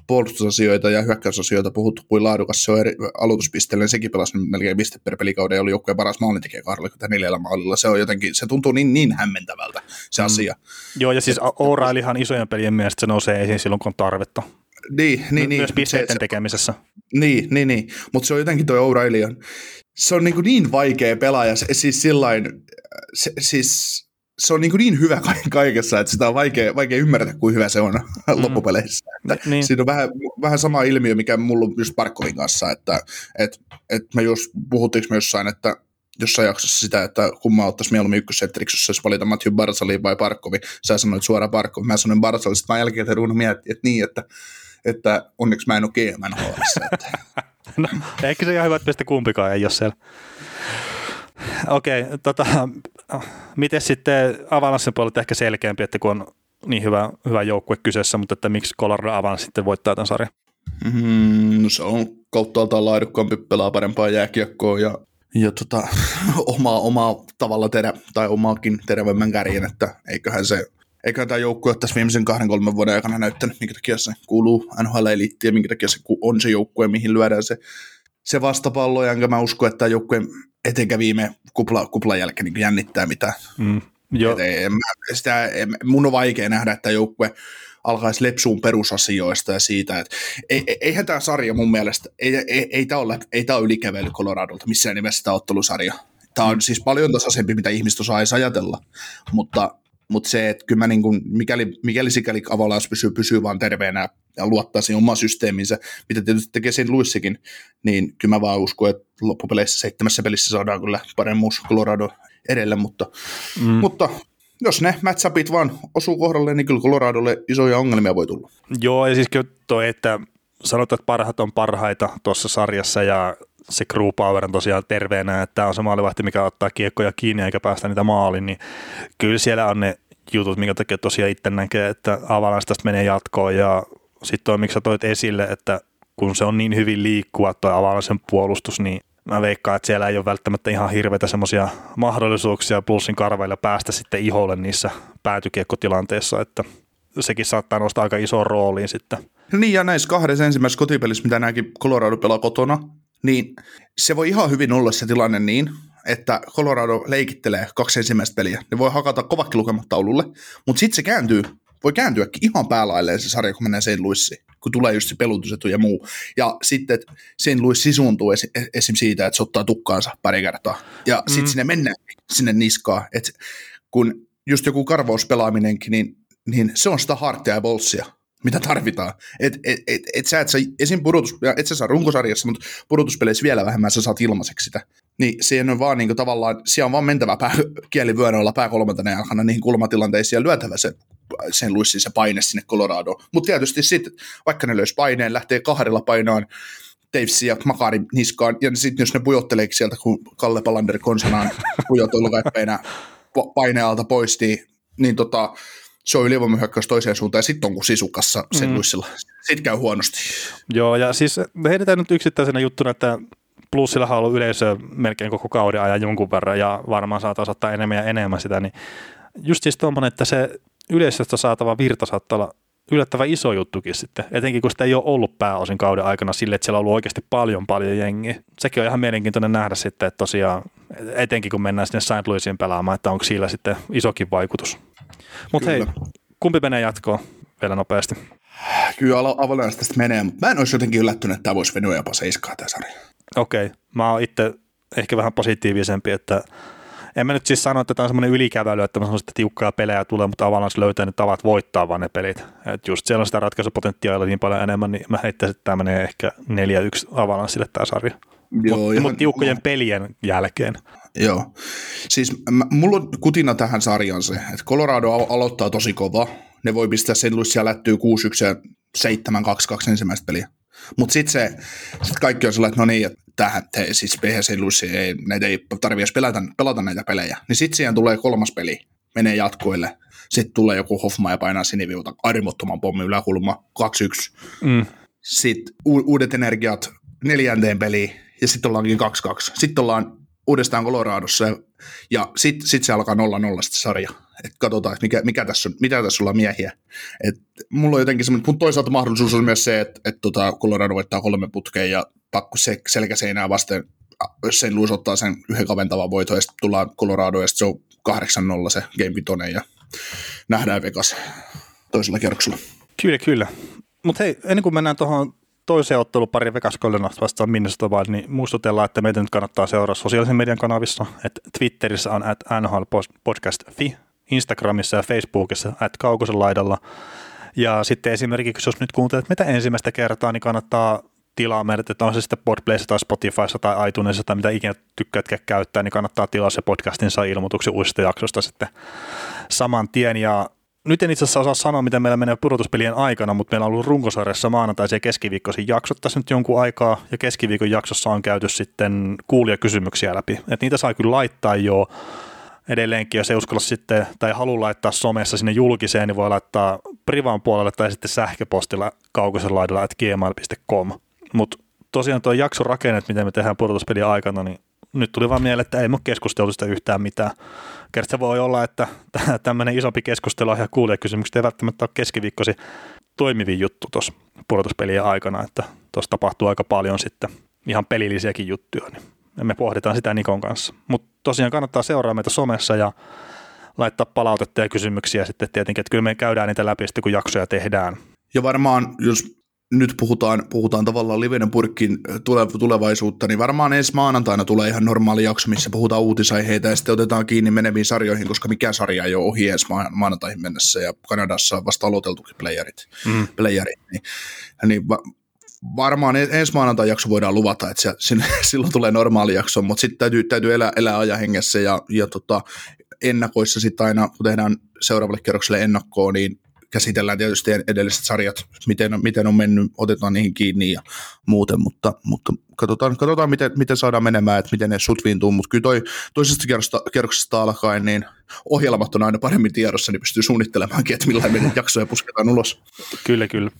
puolustusasioita ja hyökkäysasioita puhuttu kuin laadukas se on eri, aloituspisteellä, niin sekin pelasi melkein piste per pelikauden ja oli joukkueen paras maalintekijä 24 maalilla. Se on jotenkin, se tuntuu niin, niin hämmentävältä se mm. asia. Joo, ja siis O'Reillyhan isojen pelien mielestä se nousee esiin silloin, kun on tarvetta. Niin, niin, niin. Myös pisteiden se, tekemisessä. Niin, niin, niin. mutta se on jotenkin tuo O'Reilly on, se on niin, niin vaikea pelaaja, siis sillain, se, siis se on niin, niin hyvä kaikessa, että sitä on vaikea, vaikea ymmärtää, kuin hyvä se on mm. loppupeleissä. Että niin. Siinä on vähän, vähän sama ilmiö, mikä mulla on just Parkovin kanssa, että et, et me just puhuttiinko me jossain, että jossain jaksossa sitä, että kumma ottaisi mieluummin ykkössetteriksi, jos valita Matthew Barsali vai Parkovi. Sä sanoit suoraan Parkovi, mä sanoin Barsali, sitten mä jälkeen ruunut miettiä, että niin, että, että onneksi mä en ole GM että. no, ehkä se ihan hyvä, että kumpikaan ei ole siellä. Okei, okay, tota, miten sitten Avalanssin puolelta ehkä selkeämpi, että kun on niin hyvä, hyvä joukkue kyseessä, mutta että miksi Colorado Avans sitten voittaa tämän sarjan? Mm, no se on kauttaaltaan laadukkaampi, pelaa parempaa jääkiekkoa ja, ja tota, omaa, omaa tavalla terä, tai omaakin terävämmän kärjen, että eiköhän se eiköhän tämä joukkue tässä viimeisen kahden kolmen vuoden aikana näyttänyt, minkä takia se kuuluu NHL-eliittiin ja minkä takia se on se joukkue, mihin lyödään se, se vastapallo, ja enkä mä usko, että tämä joukkue etenkä viime kupla, kuplan jälkeen niin jännittää mitään. Mm, jo. Et en, sitä, en, mun on vaikea nähdä, että joukkue alkaisi lepsuun perusasioista ja siitä, että ei, eihän tämä sarja mun mielestä, ei, ei, ei tämä ole, ei tämä ole ylikävely Coloradolta missään nimessä tämä ottelusarja. Tämä on siis paljon tasaisempi, mitä ihmiset osaa edes ajatella, mutta mutta se, että kyllä mä niin kuin, mikäli, mikäli sikäli Avalanche pysyy, pysyy vaan terveenä ja luottaa siihen omaan systeeminsä, mitä tietysti tekee sen Luissikin, niin kyllä mä vaan uskon, että loppupeleissä seitsemässä pelissä saadaan kyllä paremmuus Colorado edelle, mutta, mm. mutta jos ne matchupit vaan osuu kohdalle, niin kyllä Coloradolle isoja ongelmia voi tulla. Joo, ja siis toi, että sanotaan, että parhaat on parhaita tuossa sarjassa ja se crew power on tosiaan terveenä, että tämä on se maalivahti, mikä ottaa kiekkoja kiinni eikä päästä niitä maaliin, niin kyllä siellä on ne jutut, minkä takia tosiaan itse näkee, että Avalanche tästä menee jatkoon ja sitten toi, miksi sä toit esille, että kun se on niin hyvin liikkuva tuo Avalanchen puolustus, niin mä veikkaan, että siellä ei ole välttämättä ihan hirveitä semmoisia mahdollisuuksia plussin karvailla päästä sitten iholle niissä päätykiekkotilanteissa, että sekin saattaa nostaa aika isoon rooliin sitten. Niin ja näissä kahdessa ensimmäisessä kotipelissä, mitä nämäkin Colorado pelaa kotona, niin se voi ihan hyvin olla se tilanne niin, että Colorado leikittelee kaksi ensimmäistä peliä. Ne voi hakata kovakin lukemat taululle, mutta sitten se kääntyy, voi kääntyäkin ihan päälailleen se sarja, kun menee St. Louisiin, kun tulee just se pelutusetu ja muu. Ja sitten, että St. Louis sisuuntuu esim. esim. siitä, että se ottaa tukkaansa pari kertaa. Ja sitten mm. sinne mennään sinne niskaan. Että kun just joku karvauspelaaminenkin, niin, niin se on sitä hartia ja bolssia mitä tarvitaan. Et, et, et, et sä et saa, esim. pudotus, et sä saa runkosarjassa, mutta pudotuspeleissä vielä vähemmän sä saat ilmaiseksi sitä. Niin siihen on vaan niin kuin, tavallaan, siellä on vaan mentävä pää, kielivyönoilla pää kolmantena jalkana niihin kulmatilanteisiin ja lyötävä se sen luissin se paine sinne Colorado. Mutta tietysti sitten, vaikka ne löysi paineen, lähtee kahdella painoon Davesin ja Makarin niskaan, ja sitten jos ne pujotteleekin sieltä, kun Kalle Palander konsanaan pujotellut painealta pois, niin, niin tota, se on ylivoimahyökkäys toiseen suuntaan ja sitten on kuin sisukassa sen mm. luissilla. Sitten käy huonosti. Joo, ja siis heitetään nyt yksittäisenä juttuna, että plussilla on ollut yleisö melkein koko kauden ajan jonkun verran ja varmaan saataisiin ottaa enemmän ja enemmän sitä, niin just siis tuommoinen, että se yleisöstä saatava virta saattaa olla yllättävän iso juttukin sitten, etenkin kun sitä ei ole ollut pääosin kauden aikana sille, että siellä on ollut oikeasti paljon paljon jengiä. Sekin on ihan mielenkiintoinen nähdä sitten, että tosiaan, etenkin kun mennään sinne St. Louisiin pelaamaan, että onko sillä sitten isokin vaikutus. Mutta hei, kumpi menee jatkoon vielä nopeasti? Kyllä Avalanche tästä menee, mutta mä en olisi jotenkin yllättynyt, että tämä voisi venyä jopa seiskaa tämä sarja. Okei, okay. mä oon itse ehkä vähän positiivisempi, että en mä nyt siis sano, että tämä on semmoinen ylikäväily, että mä että tiukkaa pelejä tulee, mutta Avalanche löytää ne tavat voittaa vaan ne pelit. Et just siellä on sitä ratkaisupotentiaalia niin paljon enemmän, niin mä heittäisin, että tämä menee ehkä 4-1 Avalanchelle tämä sarja. Mutta mut tiukkojen pelien jälkeen. Joo. Siis mä, mulla on kutina tähän sarjaan se, että Colorado aloittaa tosi kova. Ne voi pistää sen Louisia lättyy 6-1 ja 7-2-2 ensimmäistä peliä. Mutta sitten se, sit kaikki on sellainen, että no niin, että tähän, te, siis PHC Lucy, ei, näitä ei tarvitse pelata, pelata näitä pelejä. Niin sitten siihen tulee kolmas peli, menee jatkoille. Sitten tulee joku Hoffman ja painaa siniviuta armottoman pommi yläkulma, 2-1. Mm. Sitten u- uudet energiat neljänteen peliin, ja sitten ollaankin 2-2. Sitten ollaan uudestaan Coloradossa, ja sitten sit se alkaa 0-0 sitten sarja. Et katsotaan, että mikä, mikä tässä on, mitä tässä ollaan miehiä. Et mulla on jotenkin semmoinen, mutta toisaalta mahdollisuus on myös se, että et tota Colorado voittaa kolme putkeen ja pakko se, selkäseinää vasten sen Luis ottaa sen yhden kaventavan voiton ja sitten tullaan Colorado ja se on 8-0 se Game Vitoinen ja nähdään Vegas toisella kierroksella. Kyllä, kyllä. Mutta hei, ennen kuin mennään tuohon toiseen ottelupariin Vegas Goldenasta vastaan Minnesota Wild, niin muistutellaan, että meitä nyt kannattaa seurata sosiaalisen median kanavissa, että Twitterissä on at nhlpodcast.fi, Instagramissa ja Facebookissa at kaukosen laidalla. Ja sitten esimerkiksi, jos nyt kuuntelet meitä ensimmäistä kertaa, niin kannattaa tilaa meidät, että on se sitten Podplayssa tai Spotifyssa tai iTunesissa tai mitä ikinä tykkäätkään käyttää, niin kannattaa tilaa se podcastin saa ilmoituksen uusista jaksosta sitten saman tien. Ja nyt en itse asiassa osaa sanoa, miten meillä menee pudotuspelien aikana, mutta meillä on ollut runkosarjassa maanantaisia ja keskiviikkoisin jaksot tässä nyt jonkun aikaa, ja keskiviikon jaksossa on käyty sitten kuulijakysymyksiä läpi. Et niitä saa kyllä laittaa jo edelleenkin, jos ei uskalla sitten, tai halua laittaa somessa sinne julkiseen, niin voi laittaa privan puolelle tai sitten sähköpostilla kaukosen laidalla at gmail.com. Mutta tosiaan tuo jakson rakennet, miten me tehdään pudotuspelien aikana, niin nyt tuli vaan mieleen, että ei ole keskusteltu sitä yhtään mitään. Kerta se voi olla, että tämmöinen isompi keskustelu ja kuulijakysymykset ei välttämättä ole keskiviikkosi toimivin juttu tuossa pudotuspelien aikana, että tuossa tapahtuu aika paljon sitten ihan pelillisiäkin juttuja, niin me pohditaan sitä Nikon kanssa. Mutta tosiaan kannattaa seuraa meitä somessa ja laittaa palautetta ja kysymyksiä sitten tietenkin, että kyllä me käydään niitä läpi sitten, kun jaksoja tehdään. Ja varmaan, jos nyt puhutaan, puhutaan tavallaan livenen purkkin tulevaisuutta, niin varmaan ensi maanantaina tulee ihan normaali jakso, missä puhutaan uutisaiheita ja sitten otetaan kiinni meneviin sarjoihin, koska mikä sarja ei ole ohi ensi maanantaihin mennessä ja Kanadassa on vasta aloiteltukin playerit. Mm. playerit niin, niin va, varmaan ensi maanantai jakso voidaan luvata, että se, sinne, silloin tulee normaali jakso, mutta sitten täytyy, täytyy elää, elää ajan hengessä ja, ja tota, ennakoissa sitten aina, kun tehdään seuraavalle kerrokselle ennakkoon, niin käsitellään tietysti edelliset sarjat, miten, miten on mennyt, otetaan niihin kiinni ja muuten, mutta, mutta katsotaan, katsotaan miten, miten saadaan menemään, että miten ne sut viintuu, mutta kyllä toi toisesta kerroksesta alkaen, niin ohjelmat on aina paremmin tiedossa, niin pystyy suunnittelemaankin, että millainen jaksoja pusketaan ulos. Kyllä, kyllä.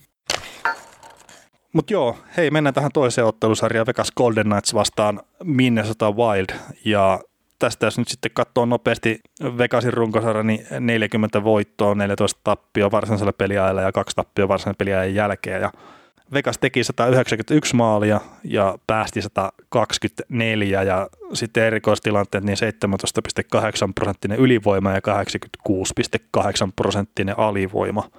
Mutta joo, hei, mennään tähän toiseen ottelusarjaan. Vegas Golden Knights vastaan Minnesota Wild. Ja tästä jos nyt sitten katsoo nopeasti Vegasin runkosarja, niin 40 voittoa, 14 tappio varsinaisella peliajalla ja kaksi tappio varsinaisella peliajan jälkeen. Ja Vegas teki 191 maalia ja päästi 124 ja sitten erikoistilanteet niin 17,8 prosenttinen ylivoima ja 86,8 prosenttinen alivoima.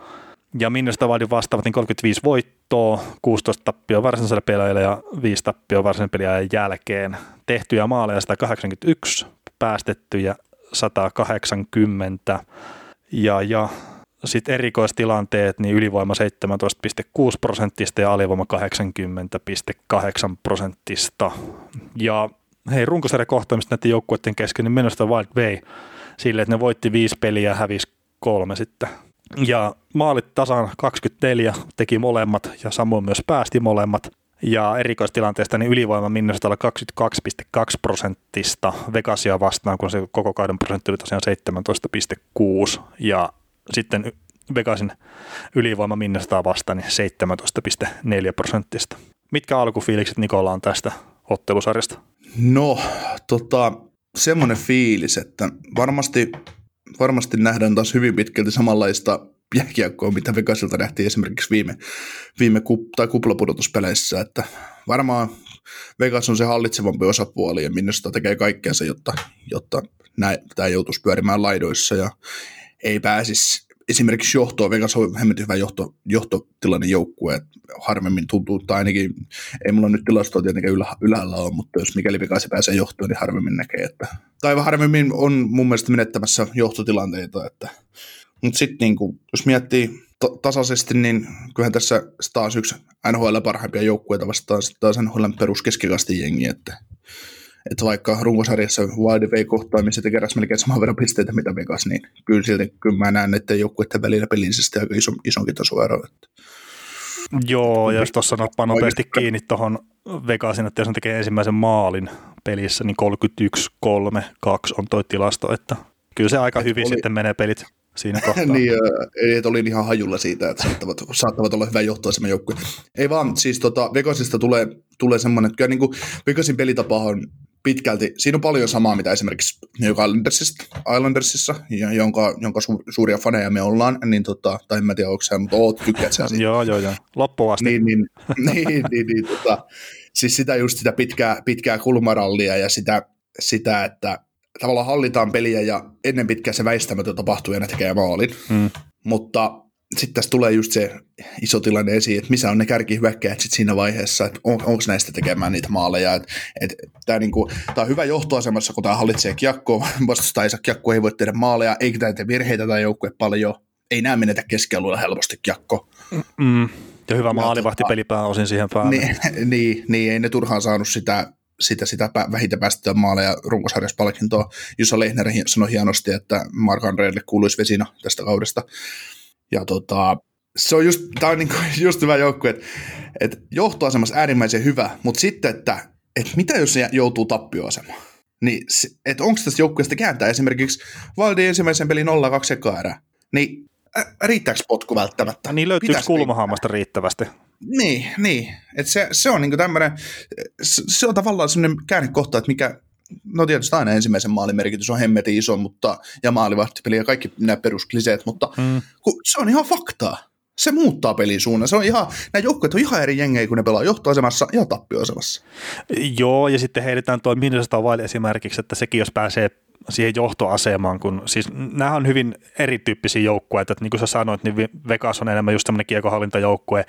Ja Minnesota Wildin vastaavat niin 35 voittoa, 16 tappioa varsinaisella pelaajalla ja 5 tappioa varsinaisen peliajan jälkeen. Tehtyjä maaleja 181, päästettyjä 180 ja, ja sitten erikoistilanteet, niin ylivoima 17,6 prosenttista ja alivoima 80,8 prosenttista. Ja hei, runkosarjan kohtaamista näiden joukkueiden kesken, niin Minnesota Wild vei sille, että ne voitti viisi peliä ja hävisi kolme sitten ja maalit tasan 24 teki molemmat ja samoin myös päästi molemmat. Ja erikoistilanteesta niin ylivoima Minnesotalla 22,2 prosenttista Vegasia vastaan, kun se koko kauden prosentti oli tosiaan 17,6. Ja sitten Vegasin ylivoima Minnesotaa vastaan niin 17,4 prosenttista. Mitkä alkufiilikset Nikola on tästä ottelusarjasta? No, tota, semmoinen fiilis, että varmasti varmasti nähdään taas hyvin pitkälti samanlaista jääkiekkoa, mitä Vegasilta nähtiin esimerkiksi viime, viime kup- tai kuplapudotuspeleissä, että varmaan Vegas on se hallitsevampi osapuoli ja minusta tekee kaikkeensa, jotta, jotta tämä joutuisi pyörimään laidoissa ja ei pääsisi esimerkiksi johtoa, Vegas on hemmetin hyvä johto, johtotilanne joukkue, että harvemmin tuntuu, tai ainakin, ei mulla nyt tilastoa tietenkään ylä, ylhäällä ole, mutta jos mikäli Vegas pääsee johtoon, niin harvemmin näkee, että, tai harvemmin on mun mielestä menettämässä johtotilanteita, että, mutta sitten niin jos miettii to, tasaisesti, niin kyllähän tässä taas yksi NHL parhaimpia joukkueita vastaan taas NHL peruskeskikastin jengi, että että vaikka runkosarjassa Wild vei kohtaamisen ja keräsi melkein saman verran pisteitä mitä Vegas, niin kyllä silti kyllä mä näen näiden joukkueiden välillä pelillisesti aika iso, isonkin tasoero. Joo, ja jos tuossa nappaa nopeasti kiinni tuohon Vegasin, että jos ne tekee ensimmäisen maalin pelissä, niin 31, 3, 2 on toi tilasto, että kyllä se aika hyvin oli... sitten menee pelit siinä kohtaa. niin, eli että olin ihan hajulla siitä, että saattavat, saattavat olla hyvä johtoasema joukkue. Ei vaan, siis tota, Vegasista tulee, tulee semmoinen, että kyllä niin kuin Vegasin pelitapa on pitkälti, siinä on paljon samaa, mitä esimerkiksi New Islandersissa, Islandersissa jonka, jonka su, suuria faneja me ollaan, niin tota, tai en mä tiedä, onko sä, mutta oot, tykkäät sä siitä. joo, joo, joo, loppuun asti. niin, niin, niin, niin, niin, niin tota, siis sitä just sitä pitkää, pitkää kulmarallia ja sitä, sitä, että tavallaan hallitaan peliä ja ennen pitkään se väistämätön tapahtuu ja ne tekee maalin. Mm. Mutta sitten tässä tulee just se iso tilanne esiin, että missä on ne kärkihyökkäjät sit siinä vaiheessa, että on, onko näistä tekemään niitä maaleja. Et, et, tämä niinku, on hyvä johtoasemassa, kun tämä hallitsee kiekkoa, vastustaja ei saa kiekkoa, ei voi tehdä maaleja, eikä tämä tee virheitä tai joukkue paljon, ei näe menetä keskialueella helposti kiekko. Mm. Ja hyvä maalivahti peli pääosin siihen päälle. Niin, niin, niin, ei ne turhaan saanut sitä, sitä, sitä vähitä päästettyä maaleja runkosarjassa palkintoa. Jussa Lehner sanoi hienosti, että Mark Andreelle kuuluisi vesina tästä kaudesta. Ja tota, se on just, tää on niinku just hyvä joukkue, että, että johtoasemassa äärimmäisen hyvä, mutta sitten, että, että mitä jos se joutuu tappioasemaan? Niin, että onko tästä joukkueesta kääntää esimerkiksi Valdin ensimmäisen pelin 0-2 ekaa erää, niin riittääkö potku välttämättä? Niin löytyykö kulmahaamasta riittävästi? Niin, niin. Et se, se on niinku tämmöinen, se, se on tavallaan semmoinen käännekohta, että mikä, no tietysti aina ensimmäisen maalin merkitys on hemmetin iso, mutta, ja maalivahtipeli ja kaikki nämä peruskliseet, mutta mm. se on ihan faktaa. Se muuttaa pelin suunnan. Se on ihan, nämä joukkueet on ihan eri jengejä, kun ne pelaa johtoasemassa ja tappioasemassa. Joo, ja sitten heitetään tuo Minnesota Wild esimerkiksi, että sekin jos pääsee siihen johtoasemaan, kun siis nämä on hyvin erityyppisiä joukkueita, että niin kuin sä sanoit, niin Vegas on enemmän just tämmöinen kiekohallintajoukkue,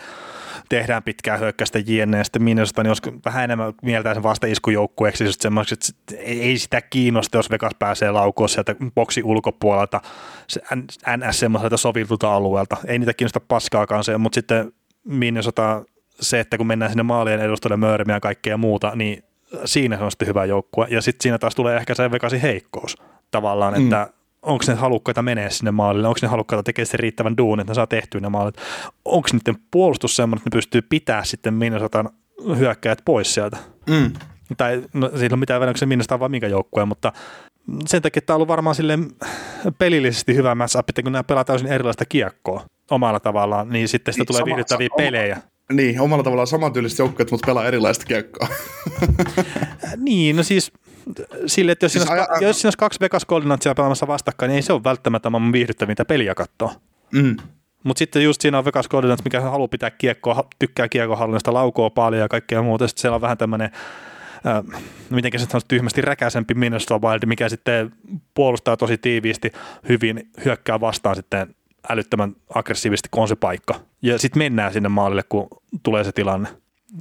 tehdään pitkää hyökkäystä jne. Ja sitten Minnesota, niin olisi vähän enemmän mieltää sen vastaiskujoukkueeksi, just semmoiseksi, että ei sitä kiinnosta, jos Vegas pääsee laukoon sieltä boksi ulkopuolelta, se NS semmoiselta sovitulta alueelta. Ei niitä kiinnosta paskaakaan se, mutta sitten Minnesota, se, että kun mennään sinne maalien edustalle möörimiä ja kaikkea muuta, niin siinä se on sitten hyvä joukkue. Ja sitten siinä taas tulee ehkä se Vegasin heikkous tavallaan, mm. että onko ne halukkaita menee sinne maalille, onko ne halukkaita tekemään sen riittävän duun, että ne saa tehtyä ne maalit, onko niiden puolustus semmoinen, että ne pystyy pitää sitten Minnesotan hyökkäjät pois sieltä. Mm. Tai no, siinä ole mitään väliä, onko se Minnesota vai minkä joukkueen, mutta sen takia tämä on ollut varmaan sille pelillisesti hyvä matchup, että kun nämä pelaa täysin erilaista kiekkoa omalla tavallaan, niin sitten sitä Niin, tulee viihdyttäviä pelejä. Niin, omalla tavallaan samantyyliset joukkueet, mutta pelaa erilaista kiekkoa. Niin, no siis sille, että jos, Siis siinä, aja- olisi, jos siinä olisi kaksi Vegas Golden Knightsia pelaamassa vastakkain, niin ei se ole välttämättä maailman viihdyttävintä peliä katsoa. mm. Mutta sitten just siinä on Vegas Golden Knights, mikä haluaa pitää kiekkoa, tykkää kiekon hallinnasta, laukoo paljon ja kaikkea muuta. Sitten siellä on vähän tämmöinen, äh, miten se sanoisi, tyhmästi räkäisempi Minnesota Wild, mikä sitten puolustaa tosi tiiviisti, hyvin hyökkää vastaan sitten älyttömän aggressiivisesti, kun on se paikka. Ja sitten mennään sinne maalille, kun tulee se tilanne.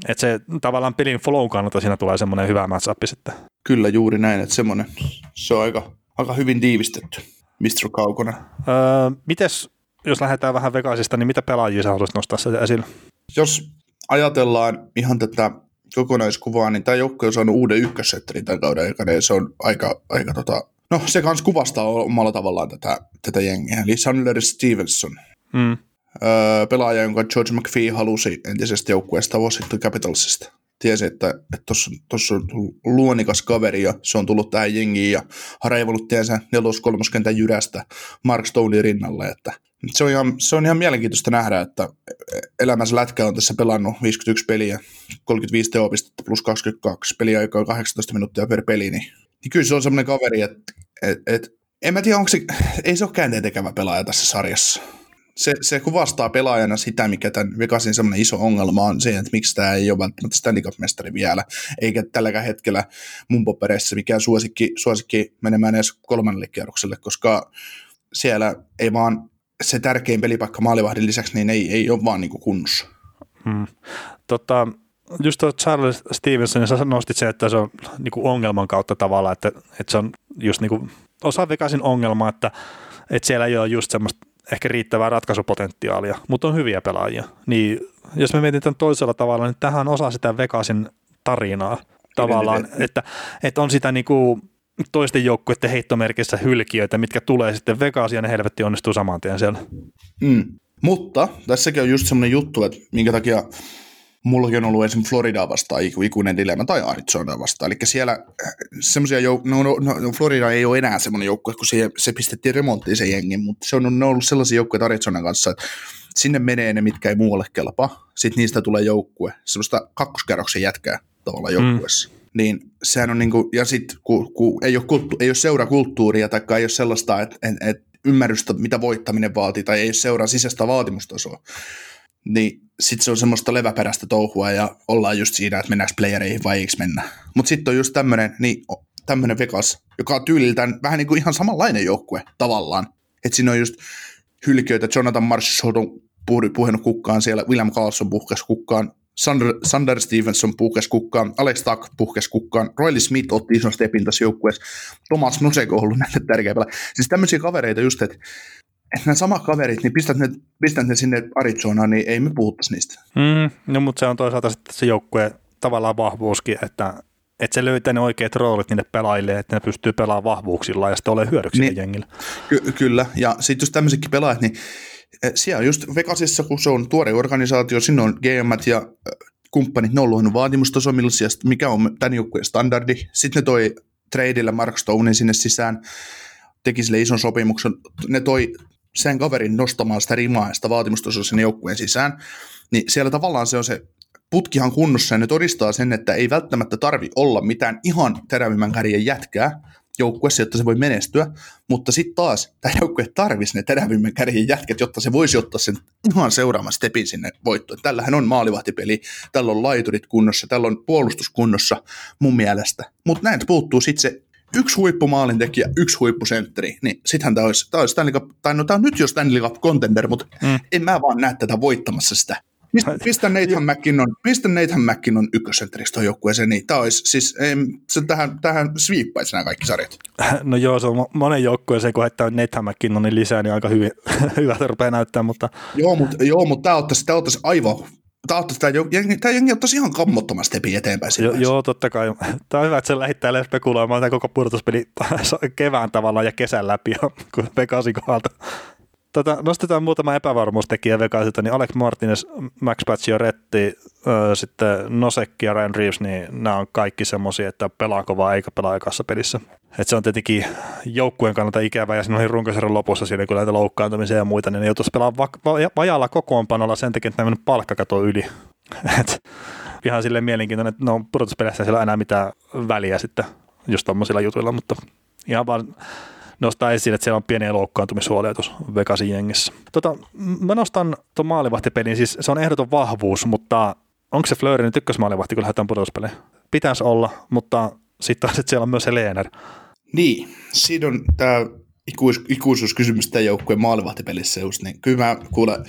Että se tavallaan pelin flow kannalta siinä tulee semmoinen hyvä matchup sitten. Kyllä juuri näin, että semmoinen, se on aika, aika hyvin tiivistetty. Mr. Kaukonen. Öö, mites, jos lähdetään vähän Vegasista, niin mitä pelaajia sä haluaisit nostaa sitä esille? Jos ajatellaan ihan tätä kokonaiskuvaa, niin tämä joukkue on saanut uuden ykkössetterin tämän kauden aikana, ja se on aika, aika tota, no se kans kuvastaa omalla tavallaan tätä, tätä jengiä. Eli Sandler Stevenson, Mm. öö, pelaaja, jonka George McPhee halusi entisestä joukkueesta Washington Capitalsista. Tiesi, että tuossa on luonikas kaveri ja se on tullut tähän jengiin ja harjoitellut tiensä nelos-kolmoskentän jyrästä Mark Stonein rinnalle. Että se, on ihan, se on ihan mielenkiintoista nähdä, että elämänsä lätkä on tässä pelannut 51 peliä, 35 teopistettä plus 22 peliaikaa 18 minuuttia per peli, niin, niin kyllä se on semmoinen kaveri, että et, et, en mä tiedä, onko se, ei se ole käänteen tekevä pelaaja tässä sarjassa se, se kuvastaa pelaajana sitä, mikä tämän Vegasin semmoinen iso ongelma on se, että miksi tämä ei ole välttämättä Stanley Cup-mestari vielä, eikä tälläkään hetkellä mun papereissa mikään suosikki, suosikki menemään edes kolmannelle kierrokselle, koska siellä ei vaan se tärkein pelipaikka maalivahdin lisäksi, niin ei, ei ole vaan niin kunnossa. Mm. Tota, just tuo Charles Stevenson, sä nostit sen, että se on niinku ongelman kautta tavallaan, että, että se on just niinku osa Vegasin ongelma, että, että siellä ei ole just semmoista ehkä riittävää ratkaisupotentiaalia, mutta on hyviä pelaajia. Niin jos me mietitään toisella tavalla, niin tähän on osa sitä Vegasin tarinaa tavallaan, että, että on sitä niinku toisten joukkueiden heittomerkissä hylkiöitä, mitkä tulee sitten Vegasiin ja ne helvetti onnistuu saman tien siellä. Mm. Mutta tässäkin on just semmoinen juttu, että minkä takia mullakin on ollut esimerkiksi Floridaa vastaan iku- ikuinen dilemma tai Arizona vastaan. Eli siellä äh, semmoisia jouk- no, no, no, Florida ei ole enää semmoinen joukkue, kun se, se pistettiin remonttiin se jengi, mutta se on, ne on ollut sellaisia joukkueita Arizonan kanssa, että sinne menee ne, mitkä ei muualle kelpaa. Sitten niistä tulee joukkue, semmoista kakkoskerroksen jätkää tavallaan joukkueessa. Mm. Niin sehän on niinku, ja sitten kun, kun ei, ole kulttu, ei ole seurakulttuuria tai ei ole sellaista, että et, et ymmärrystä, mitä voittaminen vaatii, tai ei ole seuraa sisäistä vaatimustasoa, niin sitten se on semmoista leväperäistä touhua ja ollaan just siinä, että mennäänkö playereihin vai eikö mennä. Mutta sitten on just tämmöinen niin, tämmönen Vegas, joka on tyyliltään vähän niin kuin ihan samanlainen joukkue tavallaan. Että siinä on just hylkiöitä, Jonathan Marshall on puh- puhunut kukkaan siellä, William Carlson puhkesi kukkaan, Sander, Sander Stevenson puhkesi kukkaan, Alex Tuck puhkesi kukkaan, Royli Smith otti ison stepin tässä joukkueessa, Thomas Nosek on ollut näille tärkeä pelaaja. Siis tämmöisiä kavereita just, että että nämä samat kaverit, niin pistät ne, pistät ne sinne Arizonaan, niin ei me puhuttaisi niistä. Mm, no, mutta se on toisaalta sitten se joukkue tavallaan vahvuuskin, että, että se löytää ne oikeat roolit niille pelaajille, että ne pystyy pelaamaan vahvuuksilla ja sitten ole hyödyksi niin. jengille. Ky- kyllä, ja sitten just tämmöisetkin pelaajat, niin eh, siellä just Vegasissa, kun se on tuore organisaatio, sinne on GM ja eh, kumppanit, ne on luonut vaatimustaso, mikä on tämän joukkueen standardi. Sitten ne toi tradeillä Mark Stonein sinne sisään, teki sille ison sopimuksen, ne toi sen kaverin nostamaan sitä rimaa ja sitä vaatimustasoa sinne joukkueen sisään, niin siellä tavallaan se on se putkihan kunnossa ja ne todistaa sen, että ei välttämättä tarvi olla mitään ihan terävimmän kärjen jätkää joukkueessa, jotta se voi menestyä, mutta sitten taas tämä joukkue tarvisi ne terävimmän kärjen jätkät, jotta se voisi ottaa sen ihan seuraavan stepin sinne voittoon. Tällähän on maalivahtipeli, tällä on laiturit kunnossa, tällä on puolustus kunnossa mun mielestä, mutta näin puuttuu sitten se yksi huippumaalintekijä, yksi huippusentteri, niin sittenhän tämä olisi, tämä olisi Stanley Cup, tai no tämä on nyt jo Stanley Cup contender, mutta mm. en mä vaan näe tätä voittamassa sitä. Mistä, mistä Nathan McKinnon, mistä Nathan McKinnon ykkössentteriksi tuon joukkueeseen, niin tämä olisi, siis se tähän, tähän sviippaisi nämä kaikki sarjat. No joo, se on monen joukkueeseen, kun heittää Nathan McKinnonin lisää, niin aika hyvin, hyvältä rupeaa näyttää, mutta... Joo, mutta, joo, mutta tämä ottaisi, tämä ottaisi aivan tämä jengi, tämä jengi ottaisi ihan kammottomasti tepi eteenpäin. Jo, joo, totta kai. Tämä on hyvä, että se lähettää spekuloimaan tämä koko pudotuspeli kevään tavalla ja kesän läpi, kun Vegasin kohdalta. Tota, nostetaan muutama epävarmuustekijä Vegasilta, niin Alex Martinez, Max Pacioretti, sitten Nosek ja Ryan Reeves, niin nämä on kaikki semmoisia, että pelaako vai eikä pelaa ekassa pelissä. Et se on tietenkin joukkueen kannalta ikävä ja siinä oli runkosarjan lopussa siinä, kun näitä loukkaantumisia ja muita, niin ne joutuisi pelaamaan va- va- vajalla kokoonpanolla sen takia, että ne mennyt palkkakato yli. Et ihan silleen mielenkiintoinen, että no pudotuspeleissä ei ole enää mitään väliä sitten just tommosilla jutuilla, mutta ihan vaan nostaa esiin, että siellä on pieniä loukkaantumishuolia tuossa Vegasin jengissä. Tota, mä nostan tuon maalivahtipelin, siis se on ehdoton vahvuus, mutta onko se Fleury nyt ykkösmaalivahti, kun lähdetään pudotuspeleihin? Pitäisi olla, mutta sitten taas, että siellä on myös se Leener. Niin, siinä on tämä ikuis, ikuisuuskysymys tämän joukkueen maalivahtipelissä just, niin kyllä mä kuulen,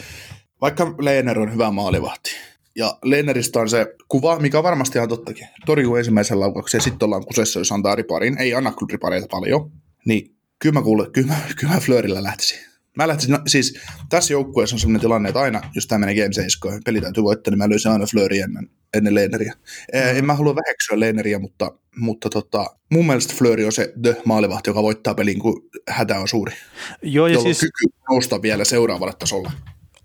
vaikka Leener on hyvä maalivahti, ja Leeneristä on se kuva, mikä on varmasti ihan tottakin. Torjuu ensimmäisen laukauksen ja sitten ollaan kusessa, jos antaa riparin. Ei anna kyllä ripareita paljon. Niin kyllä mä kuulen, kyllä mä, kyllä mä Fleurillä lähtisin. Mä lähtisin, no, siis tässä joukkueessa on sellainen tilanne, että aina, jos tämä menee Game 7, peli täytyy voittaa, niin mä löysin aina Fleury ennen, ennen Leineriä. Mm. En mä halua väheksyä Leineriä, mutta, mutta tota, mun mielestä Fleury on se the maalivahti, joka voittaa pelin, kun hätä on suuri. Joo, ja siis... kyky nousta vielä seuraavalle tasolle.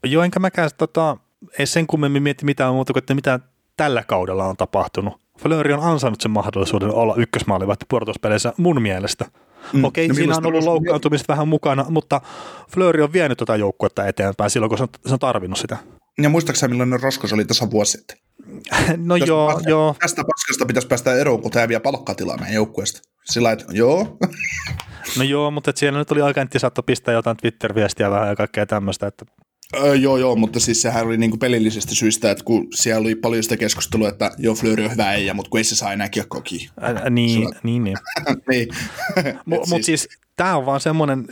Joo, enkä mäkään tota, ei sen kummemmin mietti mitään muuta kuin, että mitä tällä kaudella on tapahtunut. Fleury on ansainnut sen mahdollisuuden olla ykkösmaalivahti puolustuspeleissä mun mielestä. Mm. Okei, no, siinä on ollut loukkaantumista vähän mukana, mutta Fleury on vienyt tuota joukkuetta eteenpäin silloin, kun se on, se on tarvinnut sitä. Ja muistaakseni millainen Roskos oli tässä vuosi sitten? No Tästä joo, päästä, joo. Tästä paskasta pitäisi päästä eroon, kun tämä vie palkkatilaa meidän joukkueesta. Sillä että joo. No joo, mutta siellä nyt oli agentti saattoi pistää jotain Twitter-viestiä vähän ja kaikkea tämmöistä, että Öö, joo, joo, mutta siis sehän oli niinku pelillisistä syistä, että kun siellä oli paljon sitä keskustelua, että joo, Fleury on hyvä äijä, mutta kun ei se saa enää kiekkoa kiinni. Niin, niin, niin. niin. Mutta siis, siis tämä on vaan semmoinen,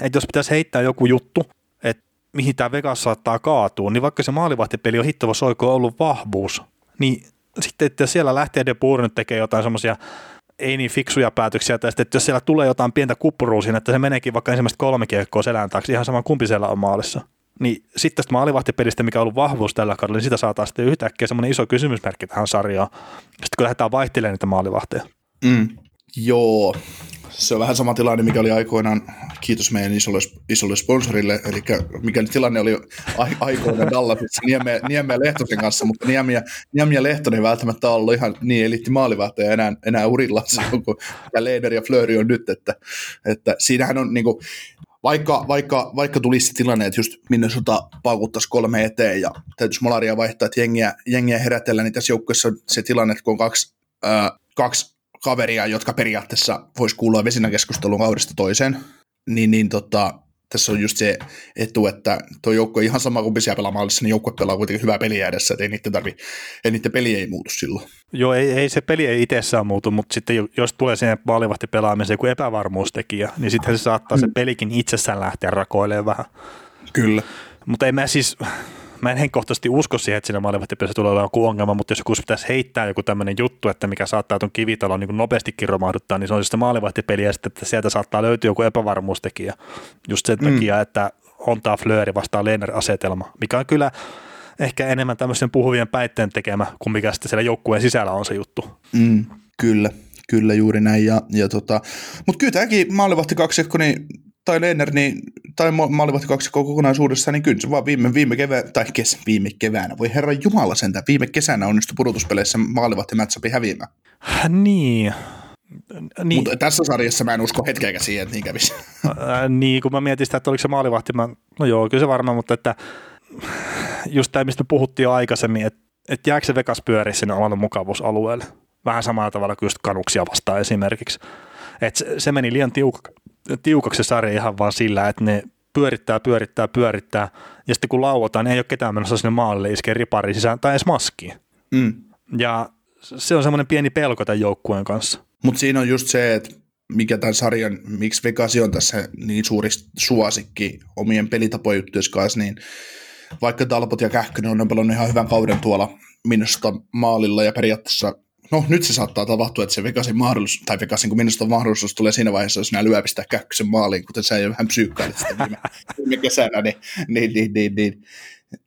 että jos pitäisi heittää joku juttu, että mihin tämä Vegas saattaa kaatua, niin vaikka se maalivahtipeli on hittava soiko ollut vahvuus, niin sitten, että siellä lähtee De Boer nyt tekee jotain semmoisia ei niin fiksuja päätöksiä tästä, että jos siellä tulee jotain pientä kuppuruusin, siinä, että se meneekin vaikka ensimmäistä kolme kiekkoa selän taakse, ihan sama kumpi siellä on maalissa, niin sitten tästä maalivahtipelistä, mikä on ollut vahvuus tällä kaudella, niin sitä saattaa sitten yhtäkkiä semmoinen iso kysymysmerkki tähän sarjaan, sitten kun lähdetään vaihtelemaan niitä maalivahteja. Mm. Joo, se on vähän sama tilanne, mikä oli aikoinaan, kiitos meidän isolle, isolle sponsorille, eli mikä tilanne oli aikoinaan Dallasissa? Niemi, Niemi ja Lehtosen kanssa, mutta Niemi ja, Niemi ja Lehtonen ei välttämättä ollut ihan niin elitti maalivahtaja enää, enää urilla kuin Leder ja Flöri on nyt, että, että siinähän on niin kuin, vaikka, vaikka, vaikka tulisi tilanne, että just sota paukuttaisi kolme eteen ja täytyisi molaria vaihtaa, että jengiä, jengiä herätellä, niin tässä joukkueessa on se tilanne, että kun on kaksi, ää, kaksi kaveria, jotka periaatteessa voisi kuulua vesinäkeskustelun kaudesta toiseen, niin, niin tota, tässä on just se etu, että tuo joukko ihan sama kuin siellä pelaa maalissa, niin joukkue pelaa kuitenkin hyvää peliä edessä, että ei niiden, tarvi, ei niiden peli ei muutu silloin. Joo, ei, ei se peli ei itsessään muutu, mutta sitten jos tulee siihen maalivahti pelaamiseen kuin epävarmuustekijä, niin sitten se saattaa mm. se pelikin itsessään lähteä rakoilemaan vähän. Kyllä. Mutta ei mä siis, mä en henkkohtaisesti usko siihen, että siinä maalivahtipelissä tulee olemaan joku ongelma, mutta jos joku pitäisi heittää joku tämmöinen juttu, että mikä saattaa tuon kivitalon niin nopeastikin romahduttaa, niin se on siis se maalivahtipeli ja sitten, että sieltä saattaa löytyä joku epävarmuustekijä just sen mm. takia, että on tämä Flööri vastaan Lehner-asetelma, mikä on kyllä ehkä enemmän tämmöisen puhuvien päitteen tekemä kuin mikä sitten siellä joukkueen sisällä on se juttu. Mm, kyllä, kyllä juuri näin. Ja, ja tota, Mutta kyllä tämäkin maalivahti kaksikko, niin tai Lehner, niin, tai maalivahti kaksikko kokonaisuudessaan, niin kyllä se vaan viime, viime, kevä, tai kes, viime keväänä, voi herra Jumala sentään, viime kesänä onnistui pudotuspeleissä maalivahti matchupi häviämään. Niin, niin. Mutta tässä sarjassa mä en usko hetkeäkään siihen, että niin kävisi. niin, kun mä mietin sitä, että oliko se maalivahti, mä, no joo, kyllä se varmaan, mutta että just tämä, mistä puhuttiin jo aikaisemmin, että, että jääkö se Vegas pyöri sinne omalle mukavuusalueelle. Vähän samalla tavalla kuin just kanuksia vastaan esimerkiksi. Et se, se meni liian tiuk- tiukaksi se sarja ihan vaan sillä, että ne pyörittää, pyörittää, pyörittää, ja sitten kun lauotaan, niin ei ole ketään menossa sinne maalle iskee ripariin sisään tai edes maskiin. Mm. Ja se on semmoinen pieni pelko tämän joukkueen kanssa. Mutta siinä on just se, että mikä tämän sarjan, miksi Vegas on tässä niin suuri suosikki omien pelitapojen kanssa, niin vaikka Talbot ja Kähkönen on pelannut ihan hyvän kauden tuolla minusta maalilla ja periaatteessa no nyt se saattaa tapahtua, että se Vegasin mahdollisuus, tai Vegasin kun minusta mahdollisuus tulee siinä vaiheessa, jos nämä lyö pistää käkkösen maaliin, kuten sä jo vähän psyykkailit sitä viime, viime kesänä, niin, niin, niin, niin, niin.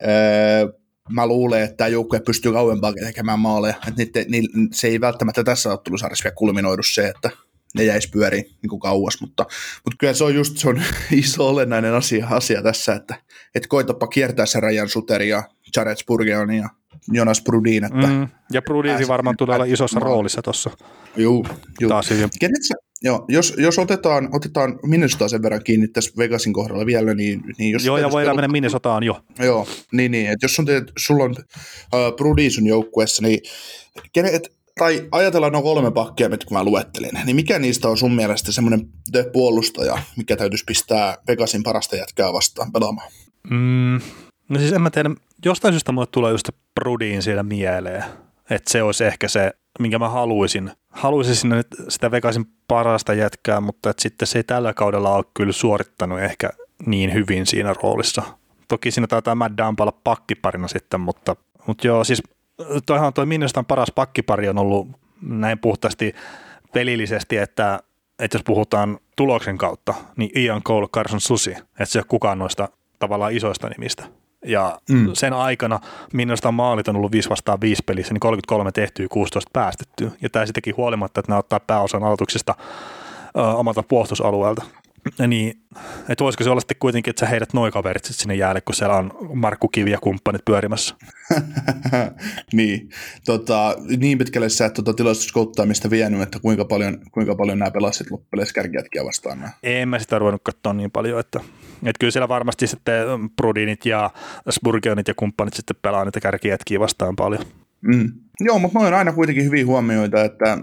Öö, mä luulen, että tämä joukkue pystyy kauempaa tekemään maaleja. Että niitä, ni, se ei välttämättä tässä ottelusarjassa vielä kulminoidu se, että ne jäisi pyöriin niin kuin kauas, mutta, mutta kyllä se on just se on iso olennainen asia, asia tässä, että, että koitapa kiertää se Rajan Suteri ja Jared Spurgeon ja Jonas Brudin. Että mm, ja Brudin varmaan tulee olla isossa roolissa tuossa. Joo, joo. Taas Kenet sä, Joo, jos, jos otetaan, otetaan Minnesota sen verran kiinni tässä Vegasin kohdalla vielä, niin... niin jos joo, ja voidaan mennä Minnesotaan jo. Joo, niin, niin että jos on te, sulla on uh, Brody sun joukkueessa, niin kenet, tai ajatellaan noin kolme pakkia, mitkä mä luettelin, niin mikä niistä on sun mielestä semmoinen puolustaja, mikä täytyisi pistää Vegasin parasta jätkää vastaan pelaamaan? Mm, no siis en mä tiedä, jostain syystä mulle tulee just Brudin siellä mieleen, että se olisi ehkä se, minkä mä haluaisin. Haluaisin sinne sitä Vegasin parasta jätkää, mutta että sitten se ei tällä kaudella ole kyllä suorittanut ehkä niin hyvin siinä roolissa. Toki siinä taitaa Matt Dump olla pakkiparina sitten, mutta, mutta joo, siis toihan toi Minnestan paras pakkipari on ollut näin puhtaasti pelillisesti, että, että jos puhutaan tuloksen kautta, niin Ian Cole, Carson Susi, että se ei ole kukaan noista tavallaan isoista nimistä. Ja mm. sen aikana minusta maalit on ollut 5 vastaan 5 pelissä, niin 33 tehtyä, 16 päästettyä. Ja tämä sittenkin huolimatta, että nämä ottaa pääosan aloituksista ö, omalta puolustusalueelta. Niin, että voisiko se olla sitten kuitenkin, että sä heidät noin kaverit sinne jäälle, kun siellä on Markku Kivi ja kumppanit pyörimässä. niin, tota, niin pitkälle sä et tuota tilastuskouttaamista vienyt, että kuinka paljon, kuinka paljon nämä pelasit loppupeleissä kärkijätkiä vastaan nämä? En mä sitä ruvennut katsoa niin paljon, että, että kyllä siellä varmasti sitten Brudinit ja Spurgeonit ja kumppanit sitten pelaa niitä kärkijätkiä vastaan paljon. Mm. Joo, mutta noin on aina kuitenkin hyviä huomioita, että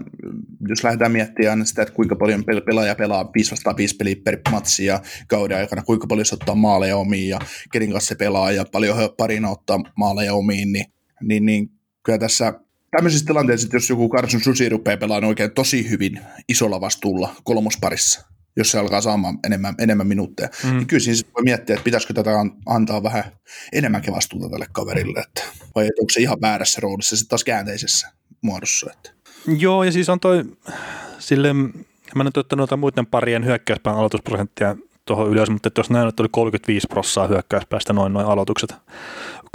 jos lähdetään miettimään sitä, että kuinka paljon pelaaja pelaa 5 vastaan 5 peliä per matsi ja kauden aikana, kuinka paljon se ottaa maaleja omiin ja kenen kanssa se pelaa ja paljon parina ottaa maaleja omiin, niin, niin, niin kyllä tässä tämmöisissä tilanteissa, jos joku Carson Susi rupeaa pelaamaan oikein tosi hyvin isolla vastuulla kolmosparissa, jos se alkaa saamaan enemmän, enemmän minuutteja. Mm. Niin kyllä siinä voi miettiä, että pitäisikö tätä antaa vähän enemmänkin vastuuta tälle kaverille, että, vai onko se ihan väärässä roolissa sitten taas käänteisessä muodossa. Että. Joo, ja siis on toi, sille, mä nyt ottanut noita muiden parien hyökkäyspään aloitusprosenttia tuohon ylös, mutta jos näin, että oli 35 prossaa hyökkäyspäästä noin noin aloitukset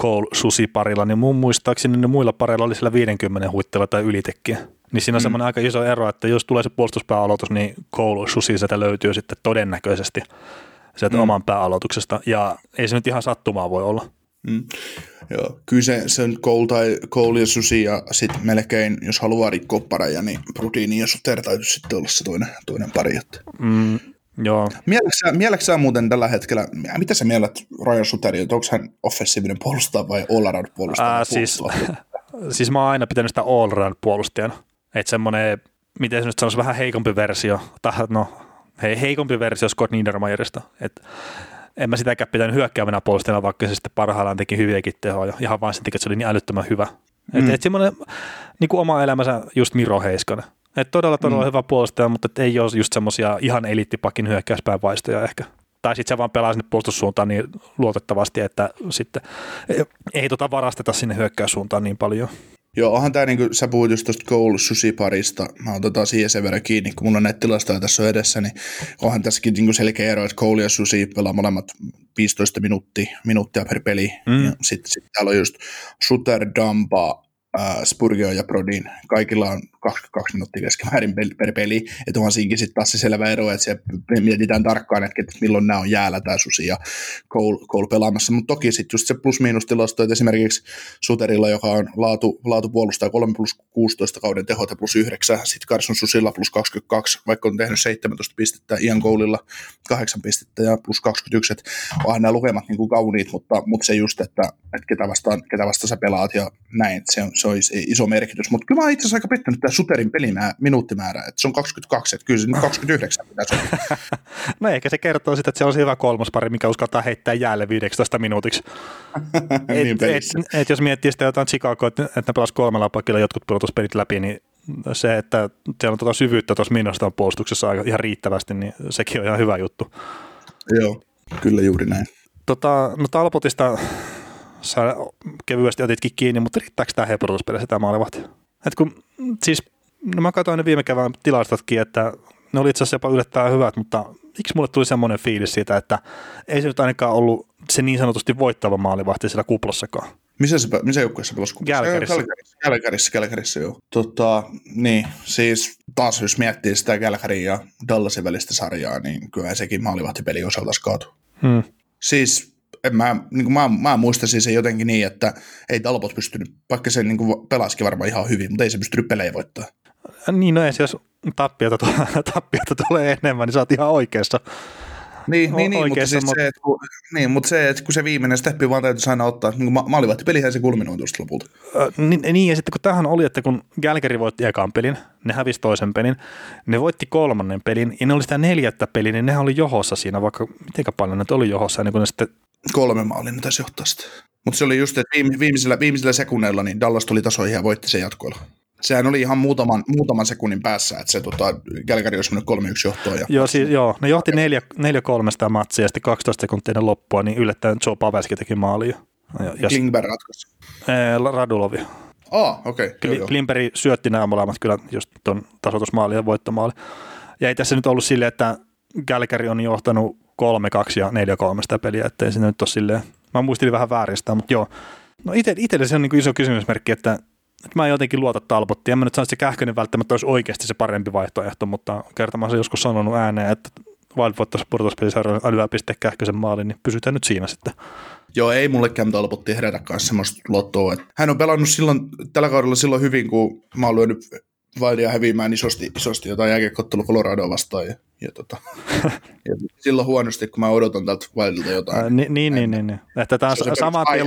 Cole Susi parilla, niin mun muistaakseni ne muilla pareilla oli sillä 50 huittella tai ylitekkiä. Niin siinä on mm. semmoinen aika iso ero, että jos tulee se puolustuspääaloitus, niin Cole Susi sieltä löytyy sitten todennäköisesti sieltä mm. oman pääaloituksesta, ja ei se nyt ihan sattumaa voi olla. Mm. Joo, kyllä se, se on Cole, tai Cole ja Susi ja sitten melkein, jos haluaa rikkoa pareja, niin Brudini ja Suter täytyy sitten olla se toinen, toinen pari. Mm, joo. Mieleksä, muuten tällä hetkellä, mitä sä mielät Ryan Suteri, onko hän offensiivinen puolustaja vai all around puolustaja? Äh, siis, siis mä oon aina pitänyt sitä all around puolustajana. Että semmoinen, miten se nyt sanoisi, vähän heikompi versio, tai no, hei, heikompi versio Scott Niedermayerista. Että en mä sitäkään pitänyt hyökkäävänä puolustajana, vaikka se sitten parhaillaan teki hyviäkin tehoja, ihan vain sen takia, että se oli niin älyttömän hyvä. Mm. Että et semmoinen niin kuin oma elämänsä just Miro Heiskanen. Et todella, todella mm. hyvä puolustaja, mutta et ei ole just semmoisia ihan eliittipakin hyökkäyspään vaistoja ehkä. Tai sitten se vaan pelaa sinne puolustussuuntaan niin luotettavasti, että sitten ei, ei tota varasteta sinne hyökkäyssuuntaan niin paljon. Joo, onhan tämä, niin kuin sä puhuit just tuosta Cole Susi-parista, mä otetaan siihen sen verran kiinni, kun mulla on näitä tilastoja tässä edessä, niin onhan tässäkin niin kuin selkeä ero, että Cole ja Susi pelaa molemmat 15 minuuttia, minuuttia per peli, mm. ja sitten sit täällä on just Suter, Dampa, äh, Spurgio ja Prodin, kaikilla on 22 minuuttia keskimäärin per peli, että onhan siinkin sitten taas se selvä ero, että se mietitään tarkkaan, että milloin nämä on jäällä tämä Susi ja Cole, Cole pelaamassa, mutta toki sitten just se plus-miinus tilasto, että esimerkiksi Suterilla, joka on laatu, laatu puolustaa 3 plus 16 kauden tehot plus 9, sitten Carson Susilla plus 22, vaikka on tehnyt 17 pistettä, Ian Coleilla 8 pistettä ja plus 21, että onhan nämä lukemat niin kuin kauniit, mutta, mutta se just, että, että ketä, vastaan, ketä vastaan sä pelaat ja näin, se, on, se olisi iso merkitys, mutta kyllä mä itse asiassa aika pettynyt tässä Suterin pelimää, minuuttimäärä, että se on 22, että kyllä se 29 pitäisi olla. no ehkä se kertoo sitä, että se on se hyvä kolmospari, mikä uskaltaa heittää jäälle 15 minuutiksi. niin et, et, et, jos miettii sitä jotain Chicagoa, että, että ne pelasivat kolmella pakilla jotkut pudotuspelit läpi, niin se, että siellä on tuota syvyyttä tuossa Minnestan puolustuksessa ihan riittävästi, niin sekin on ihan hyvä juttu. Joo, kyllä juuri näin. Tota, no Talpotista sä kevyesti otitkin kiinni, mutta riittääkö tämä heputuspelissä tämä maalivahti? Et kun, siis, no mä katsoin ne viime kevään tilastotkin, että ne oli itse asiassa jopa yllättävän hyvät, mutta miksi mulle tuli semmoinen fiilis siitä, että ei se nyt ainakaan ollut se niin sanotusti voittava maalivahti siellä kuplassakaan. Missä, se, missä joukkueessa pelasi? Kälkärissä. Kälkärissä, Kälkärissä, Kälkärissä, joo. Tota, niin, siis taas jos miettii sitä Kälkärin ja Dallasin välistä sarjaa, niin kyllä sekin maalivahtipeli osalta kaatu. Hmm. Siis en mä, niin kuin mä, mä muistaisin se jotenkin niin, että ei Talbot pystynyt, vaikka se niin kuin pelasikin varmaan ihan hyvin, mutta ei se pystynyt pelejä voittaa. Niin, no edes jos tappiota, tappiota tulee enemmän, niin sä oot ihan oikeassa. Niin, niin, niin mutta, siis mutta... Se, että kun, niin, mutta se, että kun se viimeinen steppi vaan täytyisi aina ottaa, niin kuin maalivahti pelihän se kulminoi tuosta lopulta. Äh, niin, niin, ja sitten kun tähän oli, että kun Gälkeri voitti ekan pelin, ne hävisi toisen pelin, ne voitti kolmannen pelin, ja ne oli sitä neljättä peliä, niin ne oli johossa siinä, vaikka miten paljon ne oli johossa, niin kun ne sitten... Kolme maalia ne taisi johtaa sitä. Mutta se oli just, että viimeisillä, viimeisillä sekunneilla niin Dallas tuli tasoihin ja voitti sen jatkoilla sehän oli ihan muutaman, muutaman sekunnin päässä, että se tota, Kälkäri olisi mennyt 3-1 johtoon. Ja... Joo, siis, joo, ne johti 4-3 sitä matsia ja sitten 12 sekuntia ennen loppua, niin yllättäen Joe Pavelski teki maali. Ja, ja Klingberg ratkaisi. Radulovi. Ah, okei. Okay. Klimperi syötti nämä molemmat kyllä just tuon tasoitusmaali ja voittomaali. Ja ei tässä nyt ollut silleen, että Kälkäri on johtanut 3-2 ja 4-3 sitä peliä, ettei se nyt ole silleen, mä muistin vähän väärin sitä, mutta joo. No itselle se on niin iso kysymysmerkki, että että mä jotenkin luota Talbottiin. En mä nyt sano, että se Kähkönen välttämättä olisi oikeasti se parempi vaihtoehto, mutta kertomaan se joskus sanonut ääneen, että Wild voittaisi purtuspelisarjan älyäpiste Kähkösen maalin, niin pysytään nyt siinä sitten. Joo, ei mullekään Talbotti herätä kanssa semmoista lottoa. Hän on pelannut silloin, tällä kaudella silloin hyvin, kun mä oon lyönyt Wildia häviämään isosti, isosti jotain jääkekottelu Coloradoa vastaan. Ja, ja, tota, ja silloin huonosti, kun mä odotan tältä Wildilta jotain. Ää, niin, niin, niin, niin, niin. Että tämä on sama tien.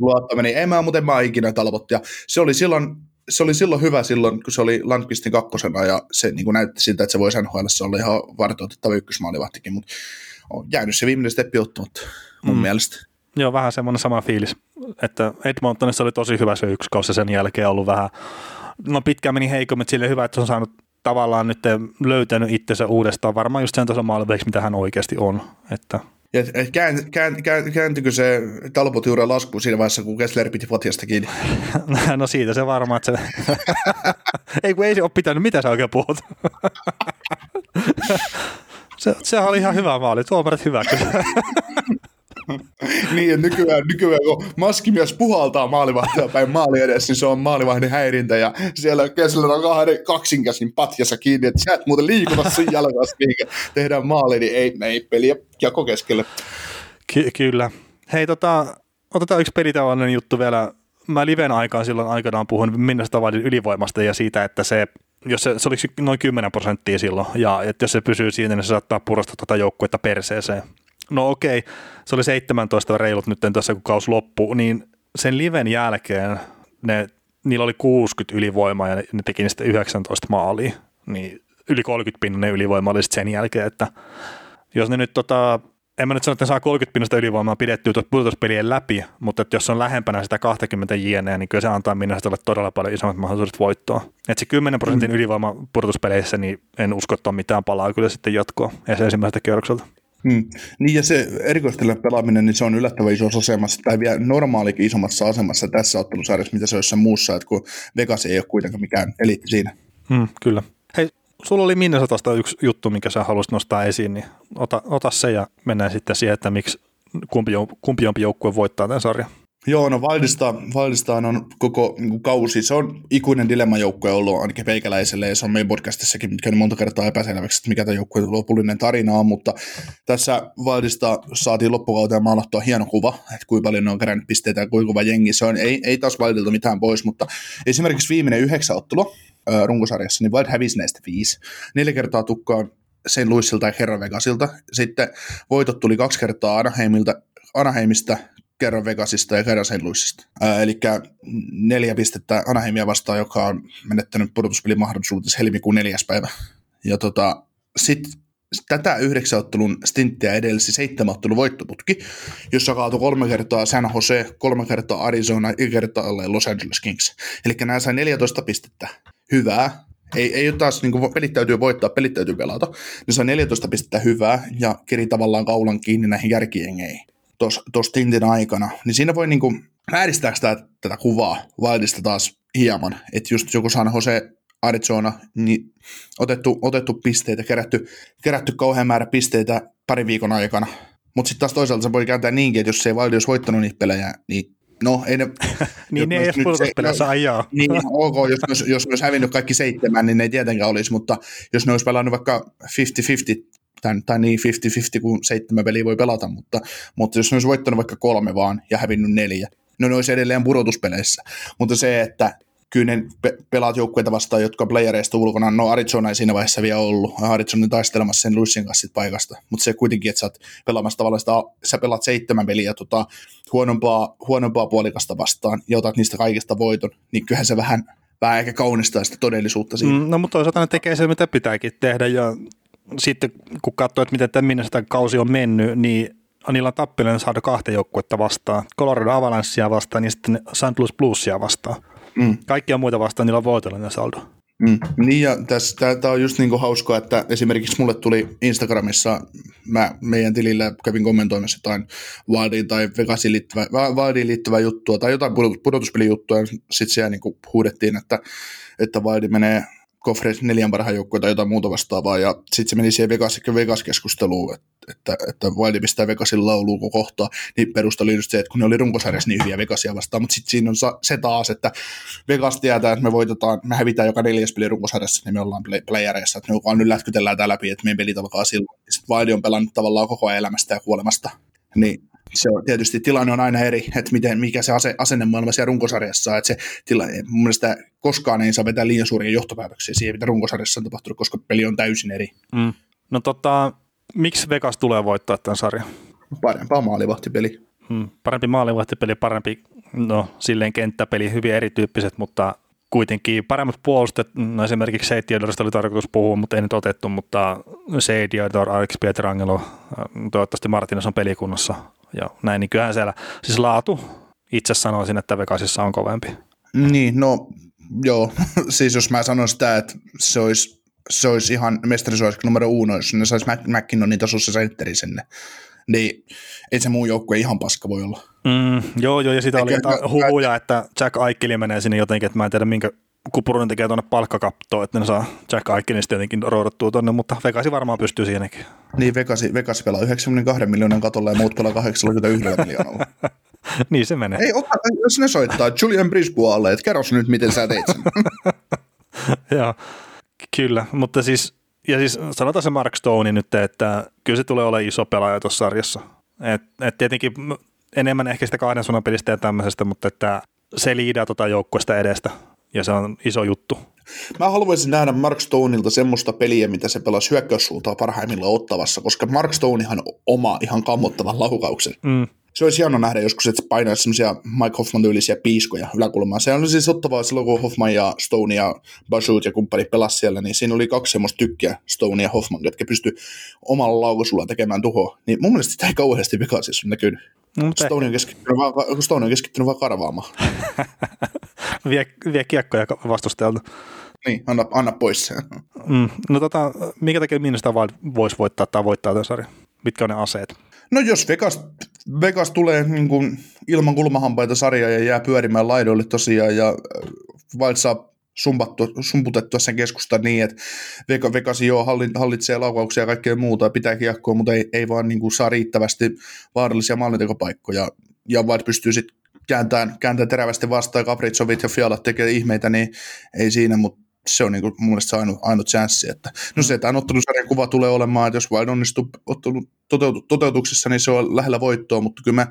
Luotto meni. Ei mä, mutta en mä ikinä talvottia. Se oli silloin, se oli silloin hyvä silloin, kun se oli Landqvistin kakkosena ja se niin kuin näytti siltä, että se voisi NHL olla ihan varteutettava ykkösmaalivahtikin, mutta on jäänyt se viimeinen steppi ottamatta mun mm. mielestä. Joo, vähän semmoinen sama fiilis, että Edmontonissa oli tosi hyvä se yksi kausi sen jälkeen ollut vähän, no pitkään meni heikommin, että sille hyvä, että se on saanut tavallaan nyt löytänyt itsensä uudestaan, varmaan just sen tason maaliveiksi, mitä hän oikeasti on, että ja kään, kään, kään, kääntyykö se Talbot juuri laskuun siinä vaiheessa, kun Kessler piti Fotiasta kiinni? no siitä se varmaan, että se... ei kun ei se ole pitänyt, mitä sä oikein puhut? se, sehän oli ihan hyvä maali, tuomarit hyvä niin, nykyään, nykyään kun maskimies puhaltaa maalivahtia päin maali edessä, niin se on maalivahdin häirintä ja siellä Kessler on kahden kaksinkäsin patjassa kiinni, että sä et muuten liikuta sun jalkasta, niin tehdään maali, niin ei, ei peliä jako keskelle. Ky- kyllä. Hei, tota, otetaan yksi pelitavainen juttu vielä. Mä liven aikaan silloin aikanaan puhun Minnesota Wildin ylivoimasta ja siitä, että se jos se, se oli noin 10 prosenttia silloin, ja että jos se pysyy siinä, niin se saattaa purastaa tuota joukkuetta perseeseen no okei, se oli 17 reilut nyt tässä, kun kaus loppuu, niin sen liven jälkeen ne, niillä oli 60 ylivoimaa ja ne, ne teki niistä 19 maalia, niin yli 30 pinnan ylivoima oli sen jälkeen, että jos ne nyt tota, en mä nyt sano, että ne saa 30 pinnasta ylivoimaa pidettyä pudotuspelien läpi, mutta että jos on lähempänä sitä 20 jieneä, niin kyllä se antaa Minnesotalle todella paljon isommat mahdollisuudet voittoa. Että se 10 prosentin mm. ylivoima pudotuspeleissä, niin en usko, että on mitään palaa kyllä sitten jatkoa edes ensimmäiseltä kierrokselta. Hmm. Niin ja se erikoistille pelaaminen, niin se on yllättävän isossa asemassa, tai vielä normaalikin isommassa asemassa tässä ottelusarjassa, mitä se on jossain muussa, että kun Vegas ei ole kuitenkaan mikään eliitti siinä. Hmm, kyllä. Hei, sulla oli Minnesotasta yksi juttu, minkä sä haluaisit nostaa esiin, niin ota, ota se ja mennään sitten siihen, että miksi kumpi, kumpi jompi joukkue voittaa tämän sarjan. Joo, no Wildista, Wildistaan on koko niin kausi, se on ikuinen dilemmajoukkoja ollut ainakin peikäläiselle, ja se on meidän podcastissakin käynyt monta kertaa epäselväksi, että mikä tämä joukkueen lopullinen tarina on, mutta tässä Wildista saatiin loppukauteen maalattua hieno kuva, että kuinka paljon ne on kerännyt pisteitä ja kuinka kova jengi se on. Ei, ei taas Wildilta mitään pois, mutta esimerkiksi viimeinen yhdeksän ottelu runkosarjassa, niin Wild hävisi näistä viisi. Neljä kertaa tukkaan sen Louisilta ja Herra Vegasilta. Sitten voitot tuli kaksi kertaa Anaheimilta, Anaheimista kerran Vegasista ja kerran St. Louisista. eli neljä pistettä Anaheimia vastaan, joka on menettänyt pudotuspelin mahdollisuutensa helmikuun neljäs päivä. Ja tota, sitten tätä yhdeksänottelun stinttiä edelsi seitsemänottelun voittoputki, jossa kaatui kolme kertaa San Jose, kolme kertaa Arizona ja kertaa Los Angeles Kings. Eli nämä sai 14 pistettä. Hyvää. Ei, ei ole taas, niin kuin pelit täytyy voittaa, pelit täytyy pelata. Ne sai 14 pistettä hyvää ja kiri tavallaan kaulan kiinni näihin järkiengeihin tuossa Tintin aikana, niin siinä voi niinku, vääristääkö tätä, tätä kuvaa Wildista taas hieman, että just joku San Jose Arizona, niin otettu, otettu pisteitä, kerätty, kerätty kauhean määrä pisteitä pari viikon aikana, Mutta sitten taas toisaalta se voi kääntää niinkin, että jos ei Wild olisi voittanut niitä pelejä, niin no ei ne... niin ne ei edes pudotuspelissä ajaa. Niin, ok, jos, jos, jos ne olisi hävinnyt kaikki seitsemän, niin ne ei tietenkään olisi, mutta jos ne olisi pelannut vaikka 50-50 tai, tai niin 50-50, kun seitsemän peliä voi pelata, mutta, mutta jos ne olisi voittanut vaikka kolme vaan ja hävinnyt neljä, no ne olisi edelleen pudotuspeleissä. Mutta se, että kyllä ne pe- pelaat joukkueita vastaan, jotka playereista ulkona, no Arizona ei siinä vaiheessa vielä ollut, Arizona on taistelemassa sen Luissin kanssa paikasta, mutta se kuitenkin, että sä oot pelaamassa tavallaan sitä, sä pelaat seitsemän peliä tota, huonompaa, huonompaa puolikasta vastaan ja otat niistä kaikista voiton, niin kyllähän se vähän, vähän ehkä kaunistaa sitä todellisuutta siinä. Mm, no mutta toisaalta ne tekee se, mitä pitääkin tehdä ja sitten kun katsoo, että miten tämän sitä kausi on mennyt, niin niillä on tappelinen saada kahta joukkuetta vastaan. Colorado Avalancea vastaan ja sitten St. Louis Bluesia vastaan. Mm. Kaikkia muita vastaan niillä on voitollinen saldo. Mm. Niin ja tämä on just niinku hauskaa, että esimerkiksi mulle tuli Instagramissa, mä meidän tilillä kävin kommentoimassa jotain Wildiin tai Vegasiin liittyvää, liittyvää juttua tai jotain pudotuspelijuttua ja sitten siellä niinku huudettiin, että, että Wildi menee Conference neljän parhaan joukkoja tai jotain muuta vastaavaa, ja sitten se meni siihen Vegas, Vegas-keskusteluun, että, että, että Wildi pistää Vegasin lauluun koko kohtaa, niin perusteli just se, että kun ne oli runkosarjassa niin hyviä Vegasia vastaan, mutta sitten siinä on se taas, että Vegas tietää, että me voitetaan, me hävitään joka neljäs peli runkosarjassa, niin me ollaan play, playereissa, että me vaan nyt lätkytellään tää läpi, että meidän pelit alkaa silloin. Sitten Wildi on pelannut tavallaan koko ajan elämästä ja kuolemasta, niin se on tietysti tilanne on aina eri, että miten, mikä se ase, asennemaailma siellä runkosarjassa, että se tilanne, mun mielestä koskaan ei saa vetää liian suuria johtopäätöksiä siihen, mitä runkosarjassa on tapahtunut, koska peli on täysin eri. Mm. No tota, miksi Vegas tulee voittaa tämän sarjan? Parempaa maalivahtipeli. Hmm, parempi maalivahtipeli, parempi, no silleen kenttäpeli, hyvin erityyppiset, mutta kuitenkin paremmat puolustet, no esimerkiksi Seitiodorista oli tarkoitus puhua, mutta ei nyt otettu, mutta Seitiodor, Alex Pietrangelo, äh, toivottavasti Martinez on pelikunnassa ja näin, niin kyllähän siellä, siis laatu, itse sanoisin, että Vegasissa on kovempi. Niin, no joo, siis jos mä sanon sitä, että se olisi, se olisi ihan mestarisuosikki numero uno, jos ne saisi McKinnonin tasossa sentteri sinne, niin ei se muu joukkue ihan paska voi olla. Mm, joo, joo, ja sitä oli jotain huhuja, että Jack Aikeli menee sinne jotenkin, että mä en tiedä minkä Kupurunen tekee tuonne palkkakattoon, että ne saa Jack Aikenista jotenkin roudattua tuonne, mutta Vegasi varmaan pystyy siihenkin. Niin, Vegasi, Vegasi pelaa 92 miljoonan katolla ja muut pelaa 81 miljoonalla. niin se menee. Ei, ota, jos ne soittaa Julian Brisboalle, että kerros nyt, miten sä teit sen. Joo, kyllä, mutta siis, ja siis sanotaan se Mark Stone nyt, että kyllä se tulee olemaan iso pelaaja tuossa sarjassa. Et, et tietenkin enemmän ehkä sitä kahden suunnan pelistä ja tämmöisestä, mutta että se liidaa tota joukkueesta edestä ja se on iso juttu. Mä haluaisin nähdä Mark Stoneilta semmoista peliä, mitä se pelasi hyökkäyssuuntaan parhaimmillaan ottavassa, koska Mark Stonehan oma ihan kammottavan laukauksen. Mm. Se olisi hieno nähdä joskus, että se painaisi semmoisia Mike Hoffman-tyylisiä piiskoja yläkulmaan. Se oli siis ottavaa silloin, kun Hoffman ja Stone ja Bashoot ja kumppani pelasi siellä, niin siinä oli kaksi semmoista tykkiä, Stone ja Hoffman, jotka pysty omalla laukaisulla tekemään tuhoa. Niin mun mielestä sitä ei kauheasti vikaisissa näkynyt. No, Stone, on keskittynyt vaan, Stone on keskittynyt vaan karvaamaan. vie, vie kiekkoja vastustajalta. Niin, anna, anna pois se. Mm, no tota, minkä takia Minnesota voisi voittaa tai voittaa tämän sarjan? Mitkä on ne aseet? No jos Vegas, Vegas tulee niin kuin ilman kulmahampaita sarjaa ja jää pyörimään laidoille tosiaan ja äh, Wild saa sumpattu, sumputettua sen keskustan niin, että Vegas joo hallitsee laukauksia ja kaikkea muuta ja pitää kiekkoa, mutta ei, ei vaan niin kuin saa riittävästi vaarallisia maalintekopaikkoja ja Wild pystyy sitten kääntämään, kääntämään terävästi vastaan, Capricovit ja Fialat tekee ihmeitä, niin ei siinä, mutta se on niin kuin mun mielestä se ainut, ainut chanssi. Että, no se, että ottelusarjan kuva tulee olemaan, että jos vain onnistuu ottelu, toteutu, toteutuksessa, niin se on lähellä voittoa, mutta kyllä mä,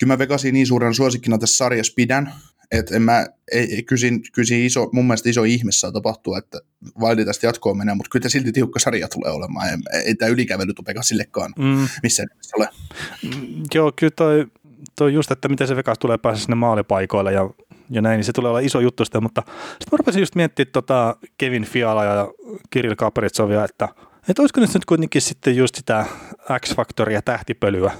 kyllä mä Vegasin niin suuren suosikkina tässä sarjassa pidän, että en mä, ei, kysin, kysin iso, mun mielestä iso ihme saa tapahtua, että Wildi tästä jatkoon menee, mutta kyllä silti tiukka sarja tulee olemaan, ei, ei tämä ylikävely tule Vegasillekaan mm. missään ole. Mm, joo, kyllä toi, toi just, että miten se Vegas tulee päästä sinne maalipaikoille ja ja näin, niin se tulee olla iso juttu sitä, mutta sitten mä rupesin just miettimään tota Kevin Fiala ja Kirill Kapritsovia, että, että olisiko nyt kuitenkin sitten just sitä X-faktoria tähtipölyä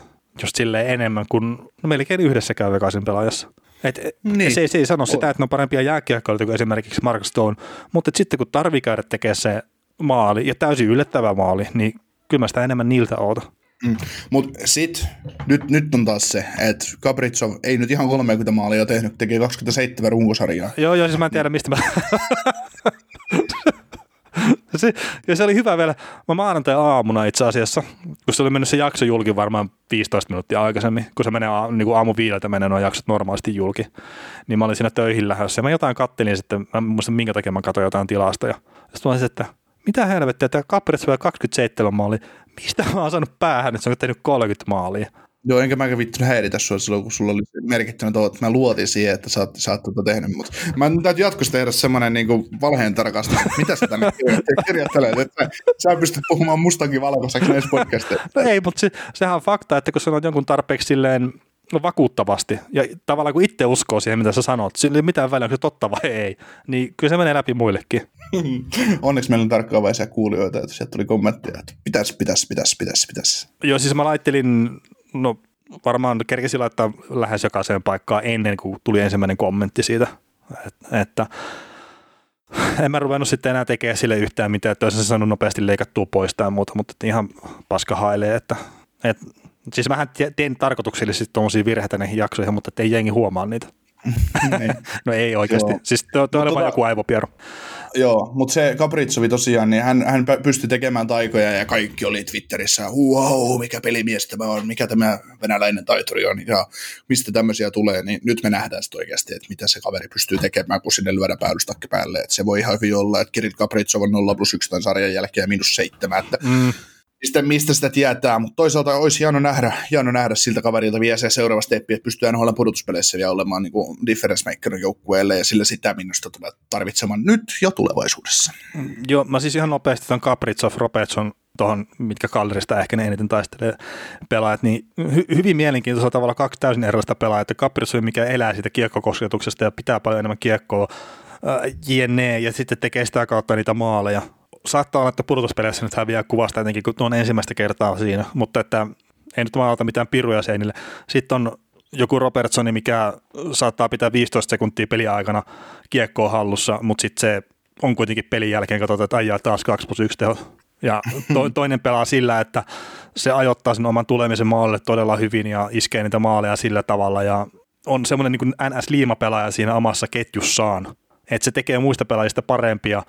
just silleen enemmän kuin no melkein yhdessäkään Vegasin pelaajassa. Et, niin. se, se ei sano sitä, että ne on parempia jääkiekkoilijoita kuin esimerkiksi Mark Stone, mutta sitten kun tarvii käydä tekemään se maali ja täysin yllättävä maali, niin kyllä mä sitä enemmän niiltä oota. Mm. Mutta sitten, nyt, nyt on taas se, että Capritsov ei nyt ihan 30 maalia tehnyt, tekee 27 runkosarjaa. Joo, joo, siis mä en tiedä, mistä mä... se, ja se oli hyvä vielä. Mä maanantai-aamuna itse asiassa, kun se oli mennyt se jakso julki varmaan 15 minuuttia aikaisemmin, kun se menee niin kuin aamu viideltä menee nuo jaksot normaalisti julki, niin mä olin siinä töihin lähdössä ja mä jotain kattelin sitten, mä muistan minkä takia mä katsoin jotain tilasta ja sitten mä olisin, että mitä helvettiä, tämä Kaprits 27 maali, mistä mä oon saanut päähän, että se on tehnyt 30 maalia. Joo, enkä mäkä vittu häiritä sua silloin, kun sulla oli merkittävä tuo, että mä luotin siihen, että sä oot, sä oot tuota tehnyt, mutta mä täytyy jatkossa tehdä semmoinen niin kuin valheen tarkastus, mitä sä tänne kirjoittelet, että sä pystyt puhumaan mustakin valkoiseksi näissä podcasteissa. No ei, mutta se, sehän on fakta, että kun sanot jonkun tarpeeksi silleen vakuuttavasti ja tavallaan kun itse uskoo siihen, mitä sä sanot, sillä ei mitään väliä, onko se totta vai ei, niin kyllä se menee läpi muillekin. Onneksi meillä on tarkkaavaisia kuulijoita, että sieltä tuli kommentteja, että pitäisi, pitäisi, pitäisi, pitäisi, pitäisi. Joo, siis mä laittelin no varmaan kerkesin laittaa lähes jokaiseen paikkaan ennen kuin tuli ensimmäinen kommentti siitä, että en mä ruvennut sitten enää tekemään sille yhtään mitään, että olisin saanut nopeasti leikattua pois tai muuta, mutta ihan paska hailee, että, että siis mähän teen tarkoituksellisesti tuommoisia virheitä näihin jaksoihin, mutta ei jengi huomaa niitä. Niin. no ei oikeasti. Joo. Siis tuo, tuo oli tota, joku aivopiero. Joo, mutta se Kapritsovi tosiaan, niin hän, hän pystyi tekemään taikoja ja kaikki oli Twitterissä, wow, mikä pelimies tämä on, mikä tämä venäläinen taituri on ja mistä tämmöisiä tulee, niin nyt me nähdään sitten oikeasti, että mitä se kaveri pystyy tekemään, kun sinne lyödään päällystakki päälle. Et se voi ihan hyvin olla, että Kirill Kapritsov on 0 plus 1 tämän sarjan jälkeen ja miinus 7, että mm mistä, mistä sitä tietää, mutta toisaalta olisi hieno nähdä, hieno nähdä siltä kaverilta vielä se seuraava steppi, että pystyy NHL pudotuspeleissä vielä olemaan niin kuin difference makerin joukkueelle ja sillä sitä minusta tulee tarvitsemaan nyt ja tulevaisuudessa. Mm, joo, mä siis ihan nopeasti tämän Capritsov, Robertson tuohon, mitkä kallerista ehkä ne eniten taistelee pelaajat, niin hy- hyvin mielenkiintoisella tavalla kaksi täysin erilaista pelaajaa, että Capritsov, mikä elää siitä kiekkokosketuksesta ja pitää paljon enemmän kiekkoa, äh, jne, ja sitten tekee sitä kautta niitä maaleja saattaa olla, että pudotuspeleissä nyt häviää kuvasta jotenkin, kun on ensimmäistä kertaa siinä, mutta että ei nyt vaan mitään piruja seinille. Sitten on joku Robertsoni, mikä saattaa pitää 15 sekuntia peliaikana kiekkoa hallussa, mutta sitten se on kuitenkin pelin jälkeen, katsotaan, että ajaa taas 2 plus 1 teho. Ja to, toinen pelaa sillä, että se ajoittaa sen oman tulemisen maalle todella hyvin ja iskee niitä maaleja sillä tavalla ja on semmoinen niin NS-liimapelaaja siinä omassa ketjussaan, että se tekee muista pelaajista parempia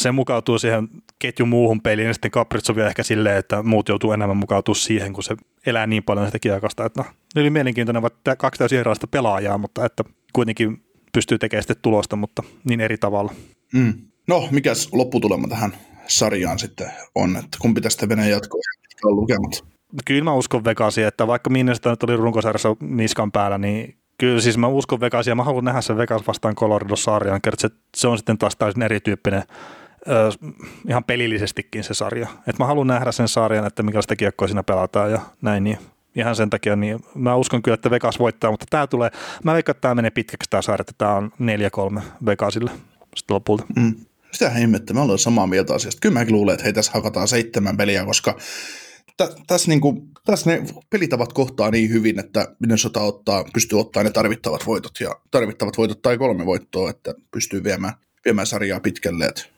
se mukautuu siihen ketjun muuhun peliin, ja sitten Capriccio vielä ehkä silleen, että muut joutuu enemmän mukautua siihen, kun se elää niin paljon sitä kiekosta. Että no, ne oli mielenkiintoinen, vaikka kaksi täysin erilaista pelaajaa, mutta että kuitenkin pystyy tekemään sitten tulosta, mutta niin eri tavalla. Mm. No, mikäs lopputulema tähän sarjaan sitten on, että kumpi tästä Venäjän jatkoa on lukemat? Kyllä mä uskon Vegasia, että vaikka Minnesota nyt oli runkosarjassa niskan päällä, niin kyllä siis mä uskon Vegasia. Mä haluan nähdä sen Vegas vastaan Colorado-sarjan. Se, se on sitten taas täysin erityyppinen ihan pelillisestikin se sarja. Et mä haluan nähdä sen sarjan, että millaista kiekkoa siinä pelataan ja näin. Niin ihan sen takia, niin mä uskon kyllä, että Vegas voittaa, mutta tämä tulee, mä veikkaan, että tämä menee pitkäksi tämä sarja, että tämä on 4-3 Vegasille sitten lopulta. Mm. Sitä ihmettä, me ollaan samaa mieltä asiasta. Kyllä mäkin luulen, että hei tässä hakataan seitsemän peliä, koska tässä niinku, täs ne pelitavat kohtaa niin hyvin, että Minnesota ottaa, pystyy ottaa ne tarvittavat voitot ja tarvittavat voitot tai kolme voittoa, että pystyy viemään, viemään sarjaa pitkälle. Et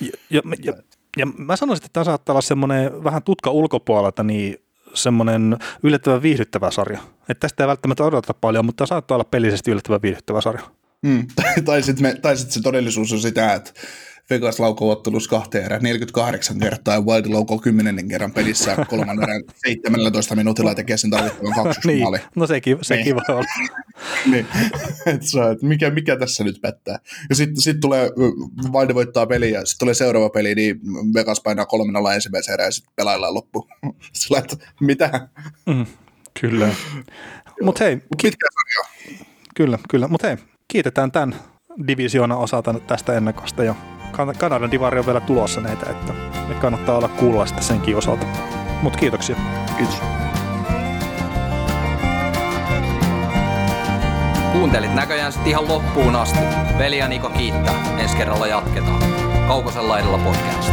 ja, ja, ja, ja mä sanoisin, että tämä saattaa olla semmoinen vähän tutka ulkopuolelta, niin semmoinen yllättävän viihdyttävä sarja. Että tästä ei välttämättä odoteta paljon, mutta tämä saattaa olla pelisesti yllättävän viihdyttävä sarja. Mm. tai sitten sit se todellisuus on sitä, että Vegas laukoo ottelussa kahteen erään 48 kertaa ja Wild laukoo 10 kerran pelissä kolman erän 17 minuutilla ja tekee sen tarvittavan kaksi niin. maali. No sekin, sekin niin. voi olla. niin. Et saa, et mikä, mikä tässä nyt pättää. Ja sitten sit tulee, Wild voittaa peli ja sitten tulee seuraava peli, niin Vegas painaa kolmen alla ensimmäisen erään ja sitten pelaillaan loppu. Sillä, että mitä? Mm, kyllä. Mutta hei. Pitkä sarja. Kyllä, kyllä. Mutta hei, kiitetään tämän divisioona osalta tästä ennakosta jo Kanadan divari on vielä tulossa näitä, että me kannattaa olla kuulla sitten senkin osalta. Mutta kiitoksia. Kiitos. Kuuntelit näköjään sitten ihan loppuun asti. Veli ja Niko kiittää. Ensi kerralla jatketaan. Kaukosella laidalla podcast.